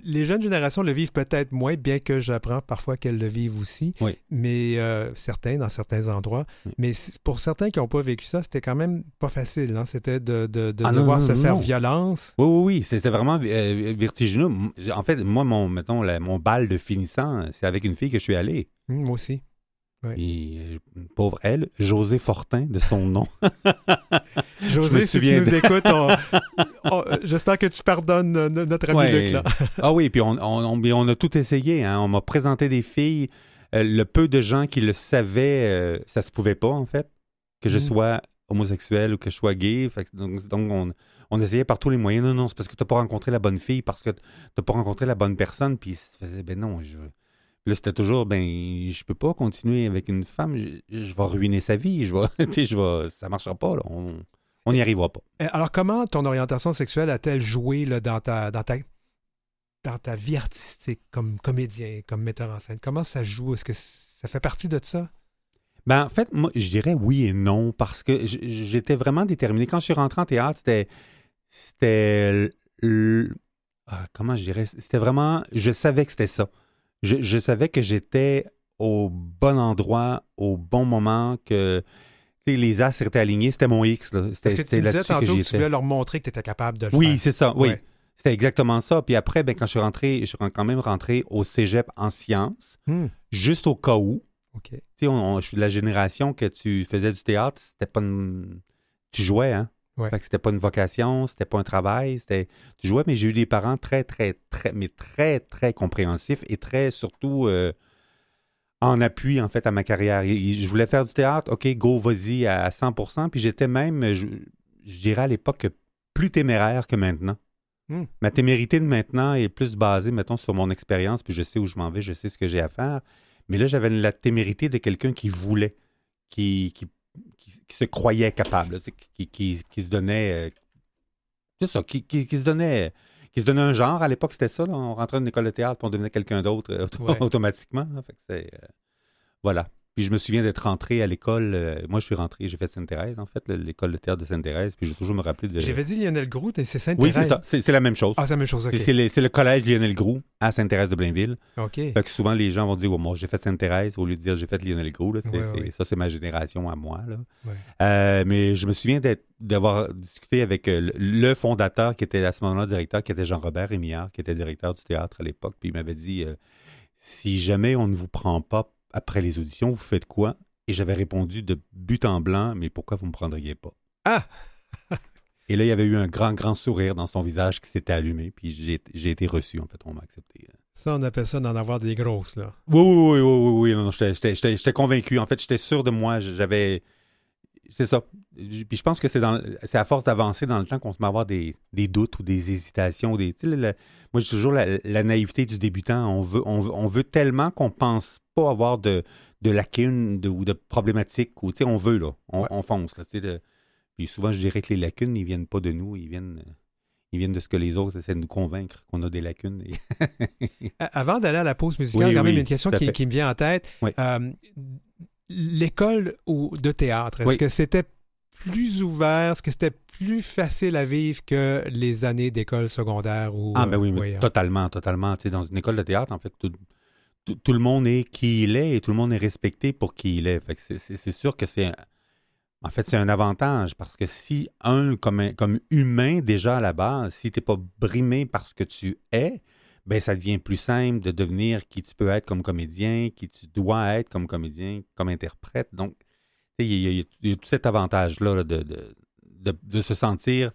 les jeunes générations le vivent peut-être moins, bien que j'apprends parfois qu'elles le vivent aussi. Oui. Mais euh, certains, dans certains endroits. Oui. Mais pour certains qui n'ont pas vécu ça, c'était quand même pas facile. hein. C'était de, de, de Ah, devoir non, se non, faire non. violence. Oui, oui, oui, c'était vraiment euh, vertigineux. En fait, moi, mon, mettons, la- mon bal de finissant, c'est avec une fille que je suis allé. Hum, moi aussi. Et, euh, pauvre elle, José Fortin, de son nom. José, si tu nous écoutes, on- on- j'espère que tu pardonnes euh, no- notre ami Ouais. Luc. Là. Ah oui, puis on, a tout essayé. hein. On m'a présenté des filles. Euh, le peu de gens qui le savaient, euh, ça se pouvait pas, en fait, que je Mm. sois homosexuel ou que je sois gay. Fait donc, donc on, on essayait par tous les moyens. Non, non, c'est parce que tu n'as pas rencontré la bonne fille, parce que tu n'as pas rencontré la bonne personne. Puis ben non, je veux- Puis Là, c'était toujours, ben, je peux pas continuer avec une femme, je, je vais ruiner sa vie, je vais, je vais, ça marchera pas, là. on n'y arrivera pas. Alors, comment ton orientation sexuelle a-t-elle joué là, dans, ta, dans, ta, dans ta vie artistique comme comédien, comme metteur en scène? Comment ça joue? Est-ce que ça fait partie de ça? Ben, en fait, moi, je dirais oui et non, parce que j'étais vraiment déterminé. Quand je suis rentré en théâtre, c'était. C'était. ah, comment je dirais? C'était vraiment. Je savais que c'était ça. Je, je savais que j'étais au bon endroit, au bon moment, que les astres étaient alignés. C'était mon X. C'était que tu disais que tantôt que, tu voulais leur montrer que tu étais capable de le Oui, faire. c'est ça, oui. Ouais. C'était exactement ça. Puis après, ben, quand je suis rentré, je suis quand même rentré au cégep en sciences, Hum, juste au cas où. On- on- je suis de la génération que tu faisais du théâtre, c'était pas une... Tu jouais, hein? Ouais. Fait que c'était pas une vocation, c'était pas un travail, c'était... Tu jouais, mais j'ai eu des parents très, très, très, mais très, très compréhensifs et très, surtout, euh, en appui, en fait, à ma carrière. Je voulais faire du théâtre, OK, go, vas-y à 100% puis j'étais même, je, je dirais à l'époque, plus téméraire que maintenant. Hmm. Ma témérité de maintenant est plus basée, mettons, sur mon expérience, puis je sais où je m'en vais, je sais ce que j'ai à faire. Mais là, j'avais la témérité de quelqu'un qui voulait, qui, qui, qui- qui se croyait capable, là, tu sais, qui, qui, qui se donnait. euh, c'est ça, qui, se donnait. Qui se donnait un genre. À l'époque, c'était ça. là. On rentrait dans une école de théâtre, puis on devenait quelqu'un d'autre euh, Ouais. automatiquement. là. Fait que c'est, euh, voilà. Puis je me souviens d'être rentré à l'école. euh, moi, je suis rentré, j'ai fait Sainte-Thérèse, en fait, le- l'école de théâtre de Sainte-Thérèse. Puis je vais toujours me rappeler de. J'avais dit Lionel Groult et c'est Oui, Sainte-Thérèse. c'est ça. C'est la même chose. Ah, c'est la même chose, OK. C'est- le, collège Lionel Groux à Sainte-Thérèse de Blainville. OK. Fait que souvent, les gens vont dire, oh, moi, j'ai fait Sainte-Thérèse au lieu de dire j'ai fait Lionel Groux. là. C'est- Ouais, c'est- ouais. Ça, c'est ma génération à moi. Là. Ouais. Euh, mais je me souviens d'avoir discuté avec euh, le, le fondateur qui était à ce moment-là directeur, qui était Jean-Robert Rémillard, qui était directeur du théâtre à l'époque. Puis il m'avait dit, euh, si jamais on ne vous prend pas après les auditions, vous faites quoi? Et j'avais répondu de but en blanc, mais pourquoi vous ne me prendriez pas? Ah! Et là, il y avait eu un grand, grand sourire dans son visage qui s'était allumé, puis j'ai j'ai été reçu, en fait, on m'a accepté. Ça, on appelle ça d'en avoir des grosses, là. Oui, oui, oui, oui, oui, oui, j'étais convaincu. En fait, j'étais sûr de moi. J'avais. C'est ça. Puis je pense que c'est dans c'est à force d'avancer dans le temps qu'on se met à avoir des, des doutes ou des hésitations. Des, tu sais, le- moi, j'ai toujours la, la naïveté du débutant. On veut, on on veut tellement qu'on pense pas avoir de, de lacunes de- ou de problématiques. Ou, tu sais, on veut, là. On, Ouais. on fonce. Là, tu sais, le- puis souvent, je dirais que les lacunes, ils viennent pas de nous. Ils viennent, ils viennent de ce que les autres essaient de nous convaincre qu'on a des lacunes. Avant d'aller à la pause musicale, Oui, quand même une question qui me vient en tête. Oui. Euh, L'école ou- de théâtre, est-ce Oui. que c'était plus ouvert, est-ce que c'était plus facile à vivre que les années d'école secondaire ou Ah, ben oui, mais oui, hein. totalement, totalement. Tu sais, dans une école de théâtre, en fait, tout, tout- tout le monde est qui il est et tout le monde est respecté pour qui il est. Fait que c'est- sûr que c'est. un- En fait, c'est un avantage parce que si, un, comme, un- comme humain, déjà à la base, si tu n'es pas brimé par ce que tu es, ben ça devient plus simple de devenir qui tu peux être comme comédien, qui tu dois être comme comédien, comme interprète. Donc, il y, y a- il y a tout cet avantage-là là, de, de, de- de se sentir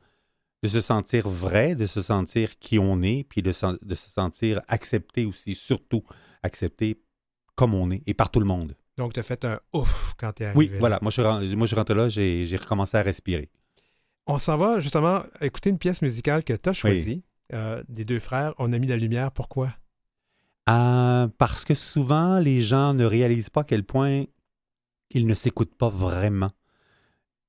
de se sentir vrai, de se sentir qui on est, puis de, se sentir accepté aussi, surtout accepté comme on est et par tout le monde. Donc, tu as fait un ouf quand tu es arrivé. Oui, là. voilà. Moi, je, moi, je suis rentré là, j'ai j'ai recommencé à respirer. On s'en va justement écouter une pièce musicale que tu as choisie, euh, des deux frères. On a mis la lumière. Pourquoi? Euh, parce que souvent, les gens ne réalisent pas à quel point ils ne s'écoutent pas vraiment.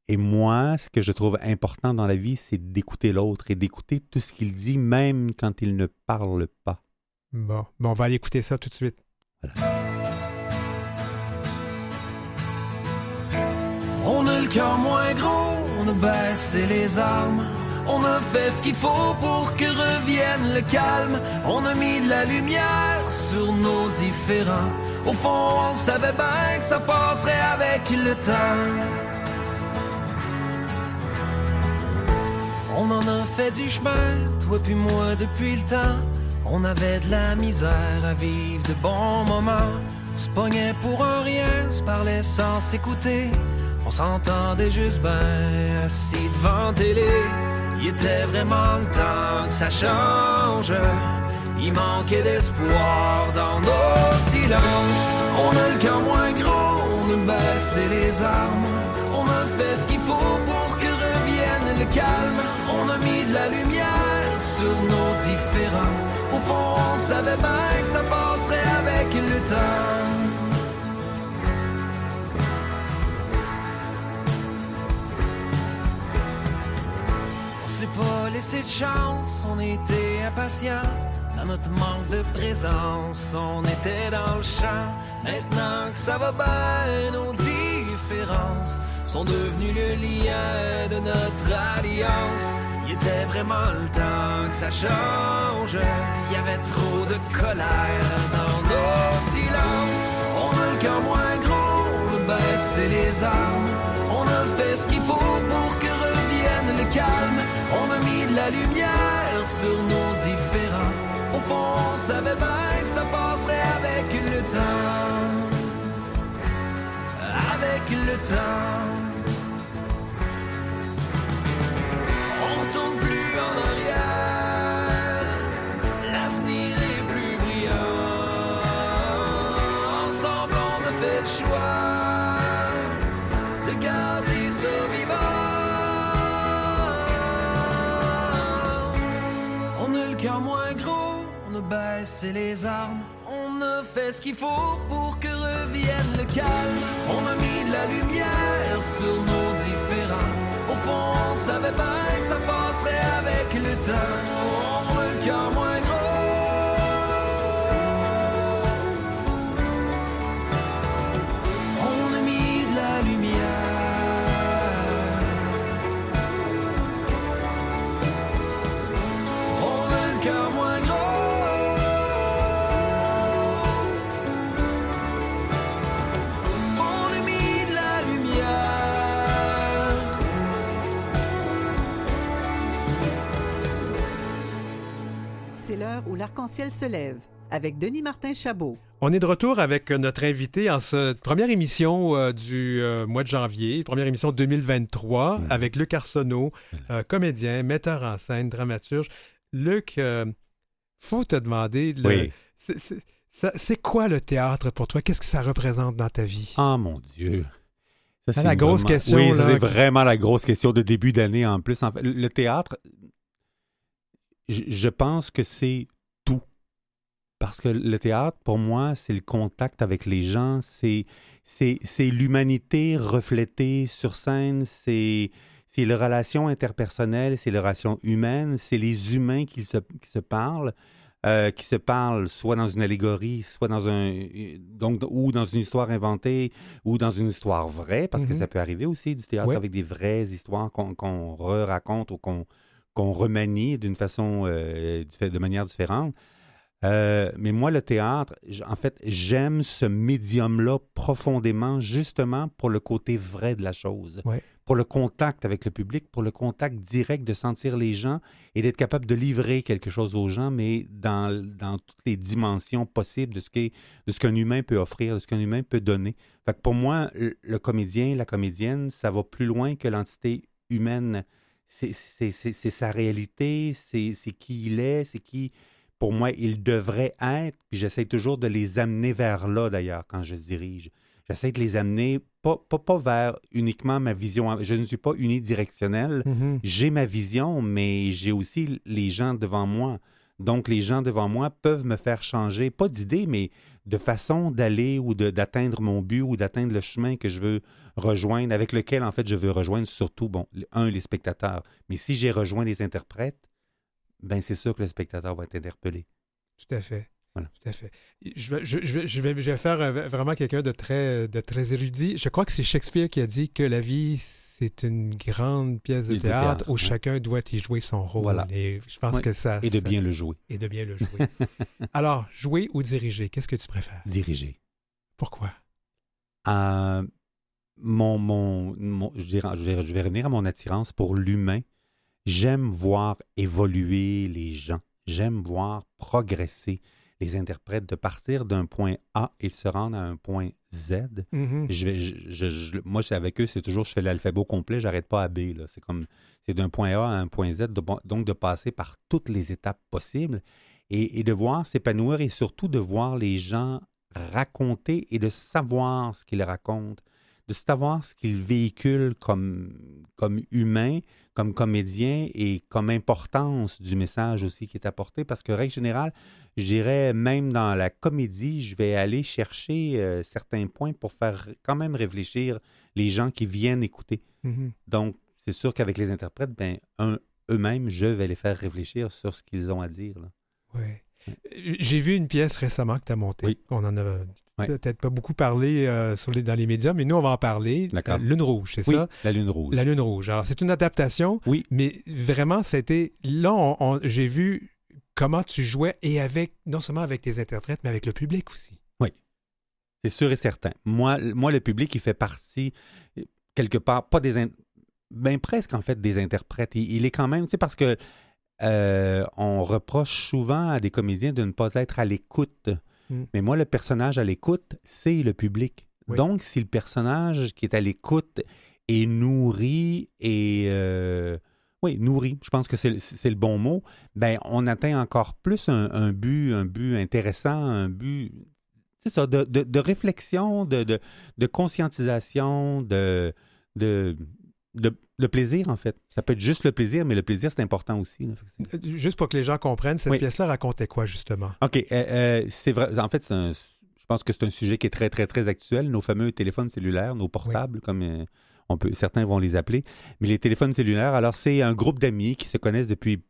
Et moi, ce que je trouve important dans la vie, c'est d'écouter l'autre et d'écouter tout ce qu'il dit, même quand il ne parle pas. Bon, bon, on va aller écouter ça tout de suite. On a le cœur moins gros, on a baissé les armes. On a fait ce qu'il faut pour que revienne le calme. On a mis de la lumière sur nos différends. Au fond, on savait bien que ça passerait avec le temps. On en a fait du chemin, toi puis moi depuis le temps. On avait de la misère à vivre de bons moments. On se pognait pour un rien, se parlait sans s'écouter. On s'entendait juste bien assis devant télé. Il était vraiment le temps que ça change. Il manquait d'espoir dans nos silences. On a le cœur moins gros, on a baissé les armes. On a fait ce qu'il faut pour que revienne le calme. On a mis de la lumière sur nos différends. Au fond, on savait bien que ça passerait avec le temps. S'est pas laissé de chance, on était impatients. Dans notre manque de présence, on était dans le champ. Maintenant que ça va bien, nos différences sont devenues le lien de notre alliance. Il était vraiment le temps que ça change. Il y avait trop de colère dans nos silences. On a le cœur moins gros, on a baissé les armes. On a fait ce qu'il faut pour que revienne le calme. On a mis de la lumière sur nos différends. Au fond, on savait bien que ça passerait avec le temps. Avec le temps. Cœur moins gros, on a baissé les armes. On a fait ce qu'il faut pour que revienne le calme. On a mis de la lumière sur nos différends. Au fond, on savait bien que ça passerait avec le temps. On le cœur moins où l'arc-en-ciel se lève avec Denis Martin Chabot. On est de retour avec notre invité en cette première émission euh, du euh, mois de janvier, première émission 2023, Mhm. avec Luc Arsenault, euh, comédien, metteur en scène, dramaturge. Luc, euh, faut te demander, le- Oui. c'est- c'est ça- c'est quoi le théâtre pour toi? Qu'est-ce que ça représente dans ta vie? Ah, mon Dieu. Ça, C'est la grosse vraiment- question, Oui, c'est vraiment la grosse question de début d'année en plus. En fait, le théâtre, je, je pense que c'est. Parce que le théâtre, pour moi, c'est le contact avec les gens, c'est, c'est, c'est l'humanité reflétée sur scène, c'est, c'est les relations interpersonnelles, c'est les relations humaines, c'est les humains qui se, qui se parlent. euh, qui se parlent soit dans une allégorie, soit dans un donc ou dans une histoire inventée, ou dans une histoire vraie, parce que Mhm. ça peut arriver aussi du théâtre Ouais. avec des vraies histoires qu'on qu'on re-raconte ou qu'on qu'on remanie d'une façon, euh, de manière différente. Euh, mais moi, le théâtre, en fait, j'aime ce médium-là profondément, justement pour le côté vrai de la chose, Ouais. pour le contact avec le public, pour le contact direct de sentir les gens et d'être capable de livrer quelque chose aux gens, mais dans, dans toutes les dimensions possibles de ce qu'est- de ce qu'un humain peut offrir, de ce qu'un humain peut donner. Fait que pour moi, le, comédien, la comédienne, ça va plus loin que l'entité humaine. C'est c'est- c'est- c'est sa réalité, c'est c'est qui il est, c'est qui, pour moi, il devrait être. Puis j'essaie toujours de les amener vers là, d'ailleurs, quand je dirige. J'essaie de les amener, pas, pas, pas vers uniquement ma vision. Je ne suis pas unidirectionnel. Mhm. J'ai ma vision, mais j'ai aussi les gens devant moi. Donc, les gens devant moi peuvent me faire changer, pas d'idée, mais de façon d'aller ou d'atteindre mon but ou d'atteindre le chemin que je veux rejoindre, avec lequel, en fait, je veux rejoindre surtout, bon, un, les spectateurs. Mais si j'ai rejoint les interprètes, ben c'est sûr que le spectateur va être interpellé. Tout à fait. Voilà. Tout à fait. Je vais, je, vais, je vais, je vais faire euh, vraiment quelqu'un de très, de très érudit. Je crois que c'est Shakespeare qui a dit que la vie, c'est une grande pièce de théâtre, théâtre, où ouais. chacun doit y jouer son rôle. Voilà. Et je pense Ouais. que ça... Et de ça- bien le jouer. Et de bien le jouer. Alors, jouer ou diriger, qu'est-ce que tu préfères? Diriger. Pourquoi? Euh, mon, mon, mon- je, dirais- je vais, je vais revenir à mon attirance pour l'humain. J'aime voir évoluer les gens. J'aime voir progresser les interprètes de partir d'un point A et se rendre à un point Z. Je vais, je- je- je- moi, c'est avec eux, c'est toujours, je fais l'alphabet complet, j'arrête pas à B. C'est comme, c'est d'un point A à un point Z, de- donc de passer par toutes les étapes possibles et, et de voir s'épanouir et surtout de voir les gens raconter et de savoir ce qu'ils racontent, de savoir ce qu'ils véhiculent comme, comme humain, comme comédien et comme importance du message aussi qui est apporté. Parce que, règle générale, j'irais même dans la comédie, je vais aller chercher euh, certains points pour faire quand même réfléchir les gens qui viennent écouter. Mhm. Donc, c'est sûr qu'avec les interprètes, ben, eux-mêmes, je vais les faire réfléchir sur ce qu'ils ont à dire. là. Ouais. J'ai vu une pièce récemment que tu as montée. Oui. On en a Ouais. peut-être pas beaucoup parlé euh, sur les- dans les médias, mais nous, on va en parler. D'accord. Euh, Lune Rouge, c'est Oui, ça? la lune rouge. La Lune Rouge. Alors, c'est une adaptation, Oui. mais vraiment, c'était. Là, j'ai vu comment tu jouais et avec, non seulement avec tes interprètes, mais avec le public aussi. C'est sûr et certain. Moi, moi, le public, il fait partie, quelque part, pas des... in- Ben, presque, en fait, des interprètes. Il, il est quand même, tu sais, parce que euh, on reproche souvent à des comédiens de ne pas être à l'écoute. Mm. Mais moi, le personnage à l'écoute, c'est le public. Oui. Donc, si le personnage qui est à l'écoute est nourri et... euh, oui, nourri, je pense que c'est le- c'est le bon mot. Ben, on atteint encore plus un, un but, un but intéressant, un but, c'est ça, de, de- de réflexion, de, de, de conscientisation, de, de, de, de plaisir, en fait. Ça peut être juste le plaisir, mais le plaisir, c'est important aussi. là. Euh, Juste pour que les gens comprennent, cette Oui. pièce-là racontait quoi, justement? OK. euh, euh, c'est vrai. En fait, c'est un- je pense que c'est un sujet qui est très, très, très actuel. Nos fameux téléphones cellulaires, nos portables, comme euh, on peut, certains vont les appeler. Mais les téléphones cellulaires, alors, c'est un groupe d'amis qui se connaissent depuis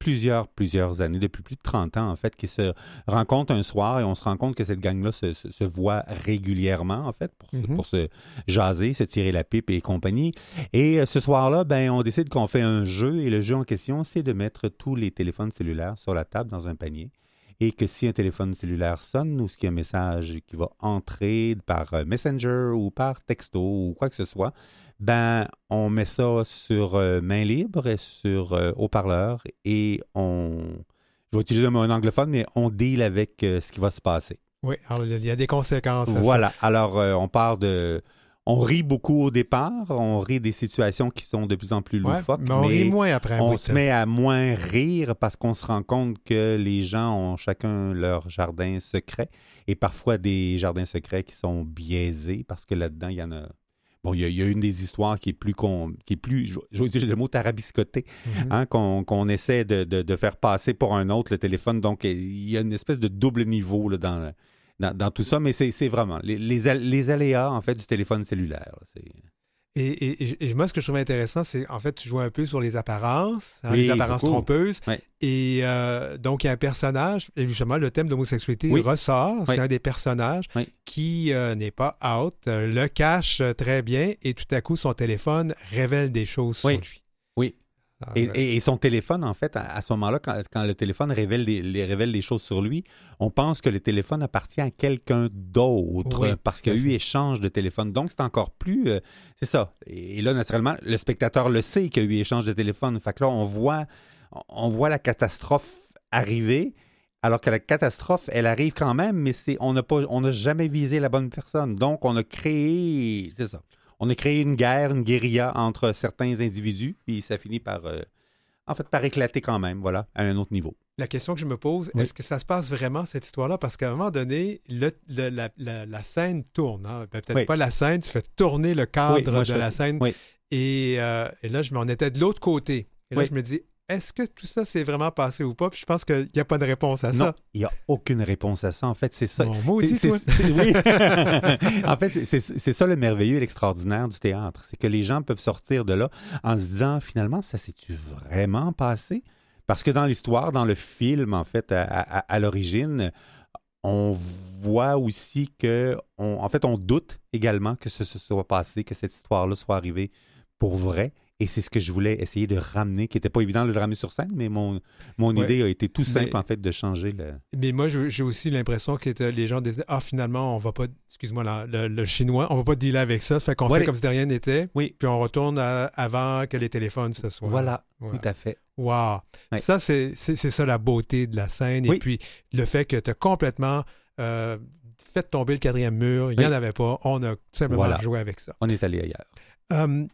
plusieurs, plusieurs années, depuis plus de 30 ans, en fait, qui se rencontrent un soir et on se rend compte que cette gang-là se, se- se voit régulièrement, en fait, pour, se- Mhm. pour se jaser, se tirer la pipe et compagnie. Et euh, ce soir-là, ben, on décide qu'on fait un jeu et le jeu en question, c'est de mettre tous les téléphones cellulaires sur la table dans un panier et que si un téléphone cellulaire sonne ou s'il y a un message qui va entrer par euh, Messenger ou par texto ou quoi que ce soit, ben on met ça sur euh, main libre et sur euh, haut-parleur et on je vais utiliser un mot anglophone, mais on deal avec euh, ce qui va se passer. Oui, alors il y a des conséquences. à ça. Voilà. Alors, on part de. On rit beaucoup au départ, on rit des situations qui sont de plus en plus Ouais, loufoques. mais on rit moins après on se met à moins rire parce qu'on se rend compte que les gens ont chacun leur jardin secret et parfois des jardins secrets qui sont biaisés parce que là-dedans, il y en a. Bon, il y a, il y a une des histoires qui est plus, con- qui est plus je je vais utiliser le mot tarabiscoté, Mhm. hein, qu'on qu'on essaie de, de- de faire passer pour un autre le téléphone. Donc, il y a une espèce de double niveau là, dans, dans, dans tout ça, mais c'est c'est vraiment les, les, les aléas en fait du téléphone cellulaire. c'est- Et, et- et- et moi, ce que je trouvais intéressant, c'est en fait, tu joues un peu sur les apparences, hein, Oui, les apparences beaucoup. trompeuses. Et euh, donc, il y a un personnage, et justement, le thème d'homosexualité Oui. ressort. C'est un des personnages qui euh, n'est pas out, euh, le cache très bien, et tout à coup, son téléphone révèle des choses sur lui. Oui. Alors, Et, et- et son téléphone, en fait, à, à ce moment-là, quand, quand le téléphone révèle les, les- révèle les choses sur lui, on pense que le téléphone appartient à quelqu'un d'autre Oui, parce qu'il y a eu échange de téléphone. Donc, c'est encore plus... euh, c'est ça. Et, et là, naturellement, le spectateur le sait qu'il y a eu échange de téléphone. Fait que là, on voit, on voit la catastrophe arriver, alors que la catastrophe, elle arrive quand même, mais c'est on n'a pas, on n'a jamais visé la bonne personne. Donc, on a créé... C'est ça. On a créé une guerre, une guérilla entre certains individus, puis ça finit par... euh, en fait, par éclater quand même, voilà, à un autre niveau. La question que je me pose, Oui. est-ce que ça se passe vraiment, cette histoire-là? Parce qu'à un moment donné, le- le- la, la- la scène tourne. hein. Ben, Peut-être Oui. pas la scène, tu fais tourner le cadre Oui, moi, de fais- la scène. Et, euh, et là, je m'en étais de l'autre côté. Et là, je me dis, est-ce que tout ça s'est vraiment passé ou pas? Puis je pense qu'il n'y a pas de réponse à Non, ça. il n'y a aucune réponse à ça. En fait, c'est ça. Bon, C'est- oui. en fait, c'est- ça le merveilleux et l'extraordinaire du théâtre. C'est que les gens peuvent sortir de là en se disant, finalement, ça s'est-tu vraiment passé? Parce que dans l'histoire, dans le film, en fait, à, à- à l'origine, on voit aussi que, on- en fait, on doute également que ce se soit passé, que cette histoire-là soit arrivée pour vrai. Et c'est ce que je voulais essayer de ramener, qui n'était pas évident de le ramener sur scène, mais mon, mon Ouais. idée a été tout simple, Mais- en fait, de changer le... Mais moi, j'ai aussi l'impression que les gens disaient Ah, finalement, on va pas, excuse-moi, le, le chinois, on va pas dealer avec ça. Fait qu'on Ouais. fait comme si de rien n'était. Oui. Puis on retourne à- avant que les téléphones se soient. Voilà, Voilà. tout à fait. Wow. Ouais. Ça, c'est ça la beauté de la scène. Oui. Et puis, le fait que tu as complètement euh, fait tomber le quatrième mur, il n'y Oui. en avait pas. On a tout simplement Voilà. joué avec ça. On est allé ailleurs. Euh,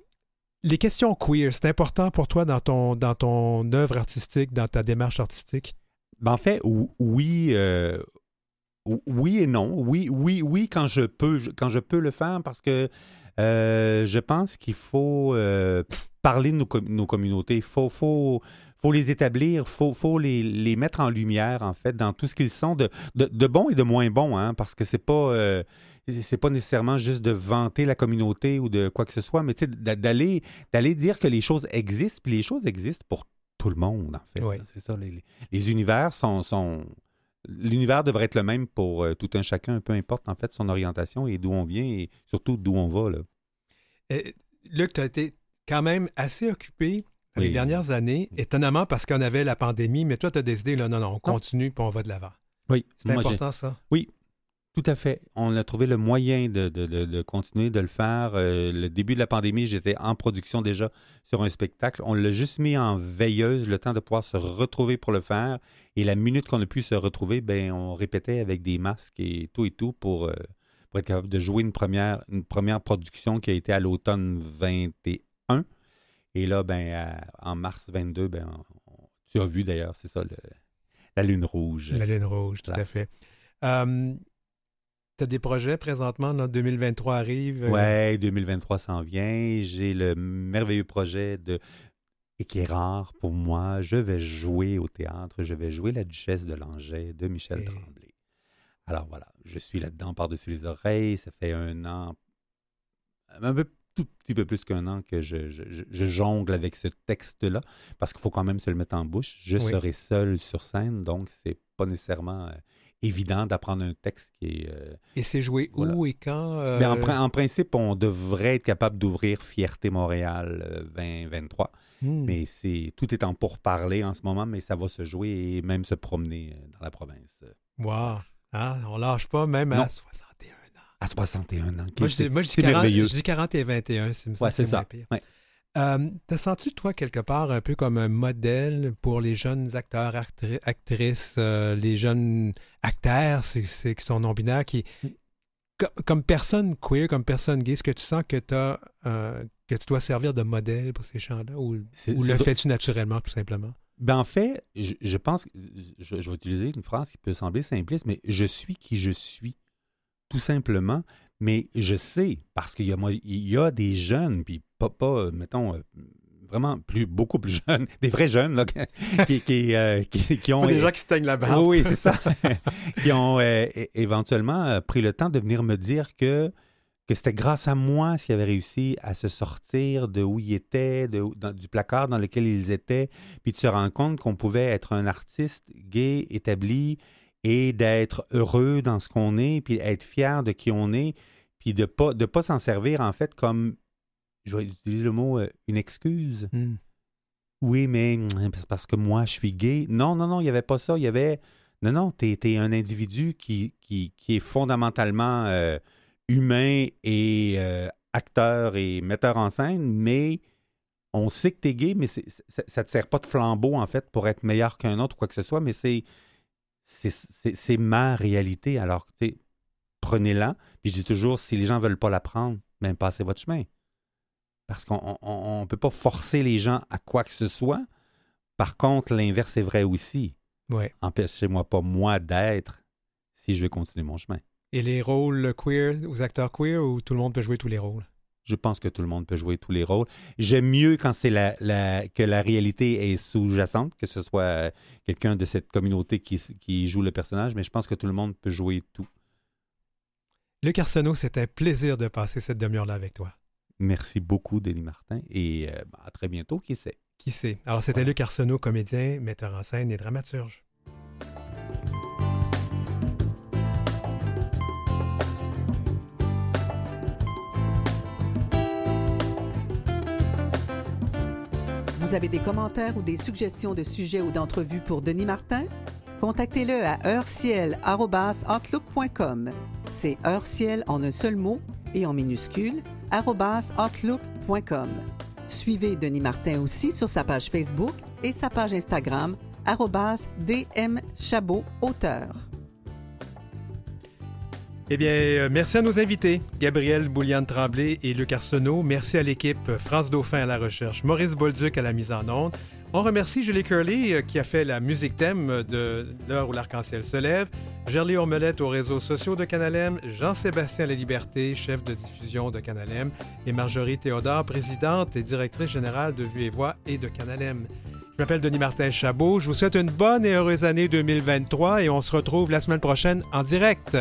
les questions queer, c'est important pour toi dans ton, dans ton œuvre artistique, dans ta démarche artistique? Ben, en fait, ou- oui, euh, ou- oui et non. Oui, oui, oui, quand je peux, le faire, parce que euh, je pense qu'il faut euh, parler de nos communautés. Il faut, faut, faut les établir, il faut, faut les, les mettre en lumière, en fait, dans tout ce qu'ils sont, de, de, de bon et de moins bon, hein, parce que c'est pas. euh, c'est pas nécessairement juste de vanter la communauté ou de quoi que ce soit, mais d'aller d'aller dire que les choses existent, puis les choses existent pour tout le monde, en fait. Oui. C'est ça. Les, les- les univers sont. sont L'univers devrait être le même pour euh, tout un chacun, peu importe en fait son orientation et d'où on vient et surtout d'où on va. Là. Euh, Luc, tu as été quand même assez occupé les Oui. dernières années, étonnamment parce qu'on avait la pandémie, mais toi, tu as décidé, là, non, non, on continue puis on va de l'avant. Oui, C'est important, ça? Tout à fait. On a trouvé le moyen de, de- de- de continuer de le faire. Euh, le début de la pandémie, j'étais en production déjà sur un spectacle. On l'a juste mis en veilleuse, le temps de pouvoir se retrouver pour le faire. Et la minute qu'on a pu se retrouver, ben, on répétait avec des masques et tout et tout pour, euh, pour être capable de jouer une première, une première production qui a été à l'automne 21. Et là, ben, à- en mars 22, ben, on- tu as vu d'ailleurs, c'est ça, le- la lune rouge. La lune rouge, tout à fait. tu as des projets présentement, là, 2023 arrive. euh, Ouais, 2023 s'en vient. J'ai le merveilleux projet de et qui est rare pour moi. Je vais jouer au théâtre. Je vais jouer La Duchesse de Langeais de Michel Et- Tremblay. Alors voilà, je suis là-dedans par-dessus les oreilles. Ça fait un an, un peu, tout petit peu plus qu'un an que je, je- je- je jongle avec ce texte-là, parce qu'il faut quand même se le mettre en bouche. Je Oui. serai seul sur scène, donc c'est pas nécessairement euh, évident d'apprendre un texte qui est euh, Et c'est joué où et quand? euh, ben, en, prin- en principe, on devrait être capable d'ouvrir Fierté Montréal euh, 2023. hmm. Mais c'est tout est en pourparler en ce moment, mais ça va se jouer et même se promener dans la province. Wow. Ah, on lâche pas, même à Non. 61 ans. À 61 ans. Moi, je dis, moi, je dis c'est 40, merveilleux. je dis 40 et 21. C'est, Ouais, c'est ça. pire. Ouais. Euh, T'as senti, toi, quelque part, un peu comme un modèle pour les jeunes acteurs, actri- actrices, euh, les jeunes acteurs, c'est qui sont non-binaires, qui, Mm. co- comme personne queer, comme personne gay, est-ce que tu sens que, t'as, euh, que tu dois servir de modèle pour ces gens-là ou, le fais-tu naturellement, tout simplement? Ben, en fait, je, je pense que je, je vais utiliser une phrase qui peut sembler simpliste, mais je suis qui je suis, tout simplement. Mais je sais, parce qu'il y a, moi, il y a des jeunes, puis pas, pas euh, mettons, euh, vraiment plus, beaucoup plus jeunes, des vrais jeunes, là, qui, qui, euh, qui- qui ont... Pas des gens qui se teignent la barbe. Oui, c'est ça. qui ont euh, éventuellement pris le temps de venir me dire que, que c'était grâce à moi s'ils avaient réussi à se sortir de où ils étaient, de, dans- du placard dans lequel ils étaient, puis de se rendre compte qu'on pouvait être un artiste gay établi et d'être heureux dans ce qu'on est, puis être fier de qui on est, puis de pas de pas s'en servir en fait comme, je vais utiliser le mot, euh, une excuse. Hmm. Oui, mais hum, c'est parce que moi, je suis gay. Non, non, non, il n'y avait pas ça. Il y avait. Non, non, tu es, un individu qui, qui, qui est fondamentalement euh, humain et euh, acteur et metteur en scène, mais on sait que tu es gay, mais ça ne te sert pas de flambeau, en fait, pour être meilleur qu'un autre ou quoi que ce soit, mais c'est. C'est ma réalité. Alors, prenez-la. Puis je dis toujours, si les gens ne veulent pas la prendre, ben, passez votre chemin. Parce qu'on ne peut pas forcer les gens à quoi que ce soit. Par contre, l'inverse est vrai aussi. Ouais. Empêchez-moi pas, moi, d'être si je veux continuer mon chemin. Et les rôles queer, aux acteurs queer, ou tout le monde peut jouer tous les rôles? Je pense que tout le monde peut jouer tous les rôles. J'aime mieux quand c'est la, la- que la réalité est sous-jacente, que ce soit euh, quelqu'un de cette communauté qui, qui joue le personnage, mais je pense que tout le monde peut jouer tout. Luc Arsenault, c'est un plaisir de passer cette demi-heure-là avec toi. Merci beaucoup, Denis Martin, et euh, à très bientôt, qui sait? Qui sait? Alors, c'était Luc Arsenault, comédien, metteur en scène et dramaturge. Vous avez des commentaires ou des suggestions de sujets ou d'entrevues pour Denis Martin? Contactez-le à heurciel.outlook.com. C'est heurciel en un seul mot et en minuscule, outlook.com. Suivez Denis Martin aussi sur sa page Facebook et sa page Instagram, dmchabot auteur. Eh bien, euh, merci à nos invités, Gabriel Bouliane-Tremblay et Luc Arsenault. Merci à l'équipe France Dauphin à la recherche, Maurice Bolduc à la mise en onde. On remercie Julie Curley euh, qui a fait la musique thème de l'heure où l'arc-en-ciel se lève, Gerly Ormelette aux réseaux sociaux de Canalem, Jean-Sébastien La Liberté, chef de diffusion de Canalem, et Marjorie Théodore, présidente et directrice générale de Vue et Voix et de Canalem. Je m'appelle Denis Martin Chabot. Je vous souhaite une bonne et heureuse année 2023 et on se retrouve la semaine prochaine en direct.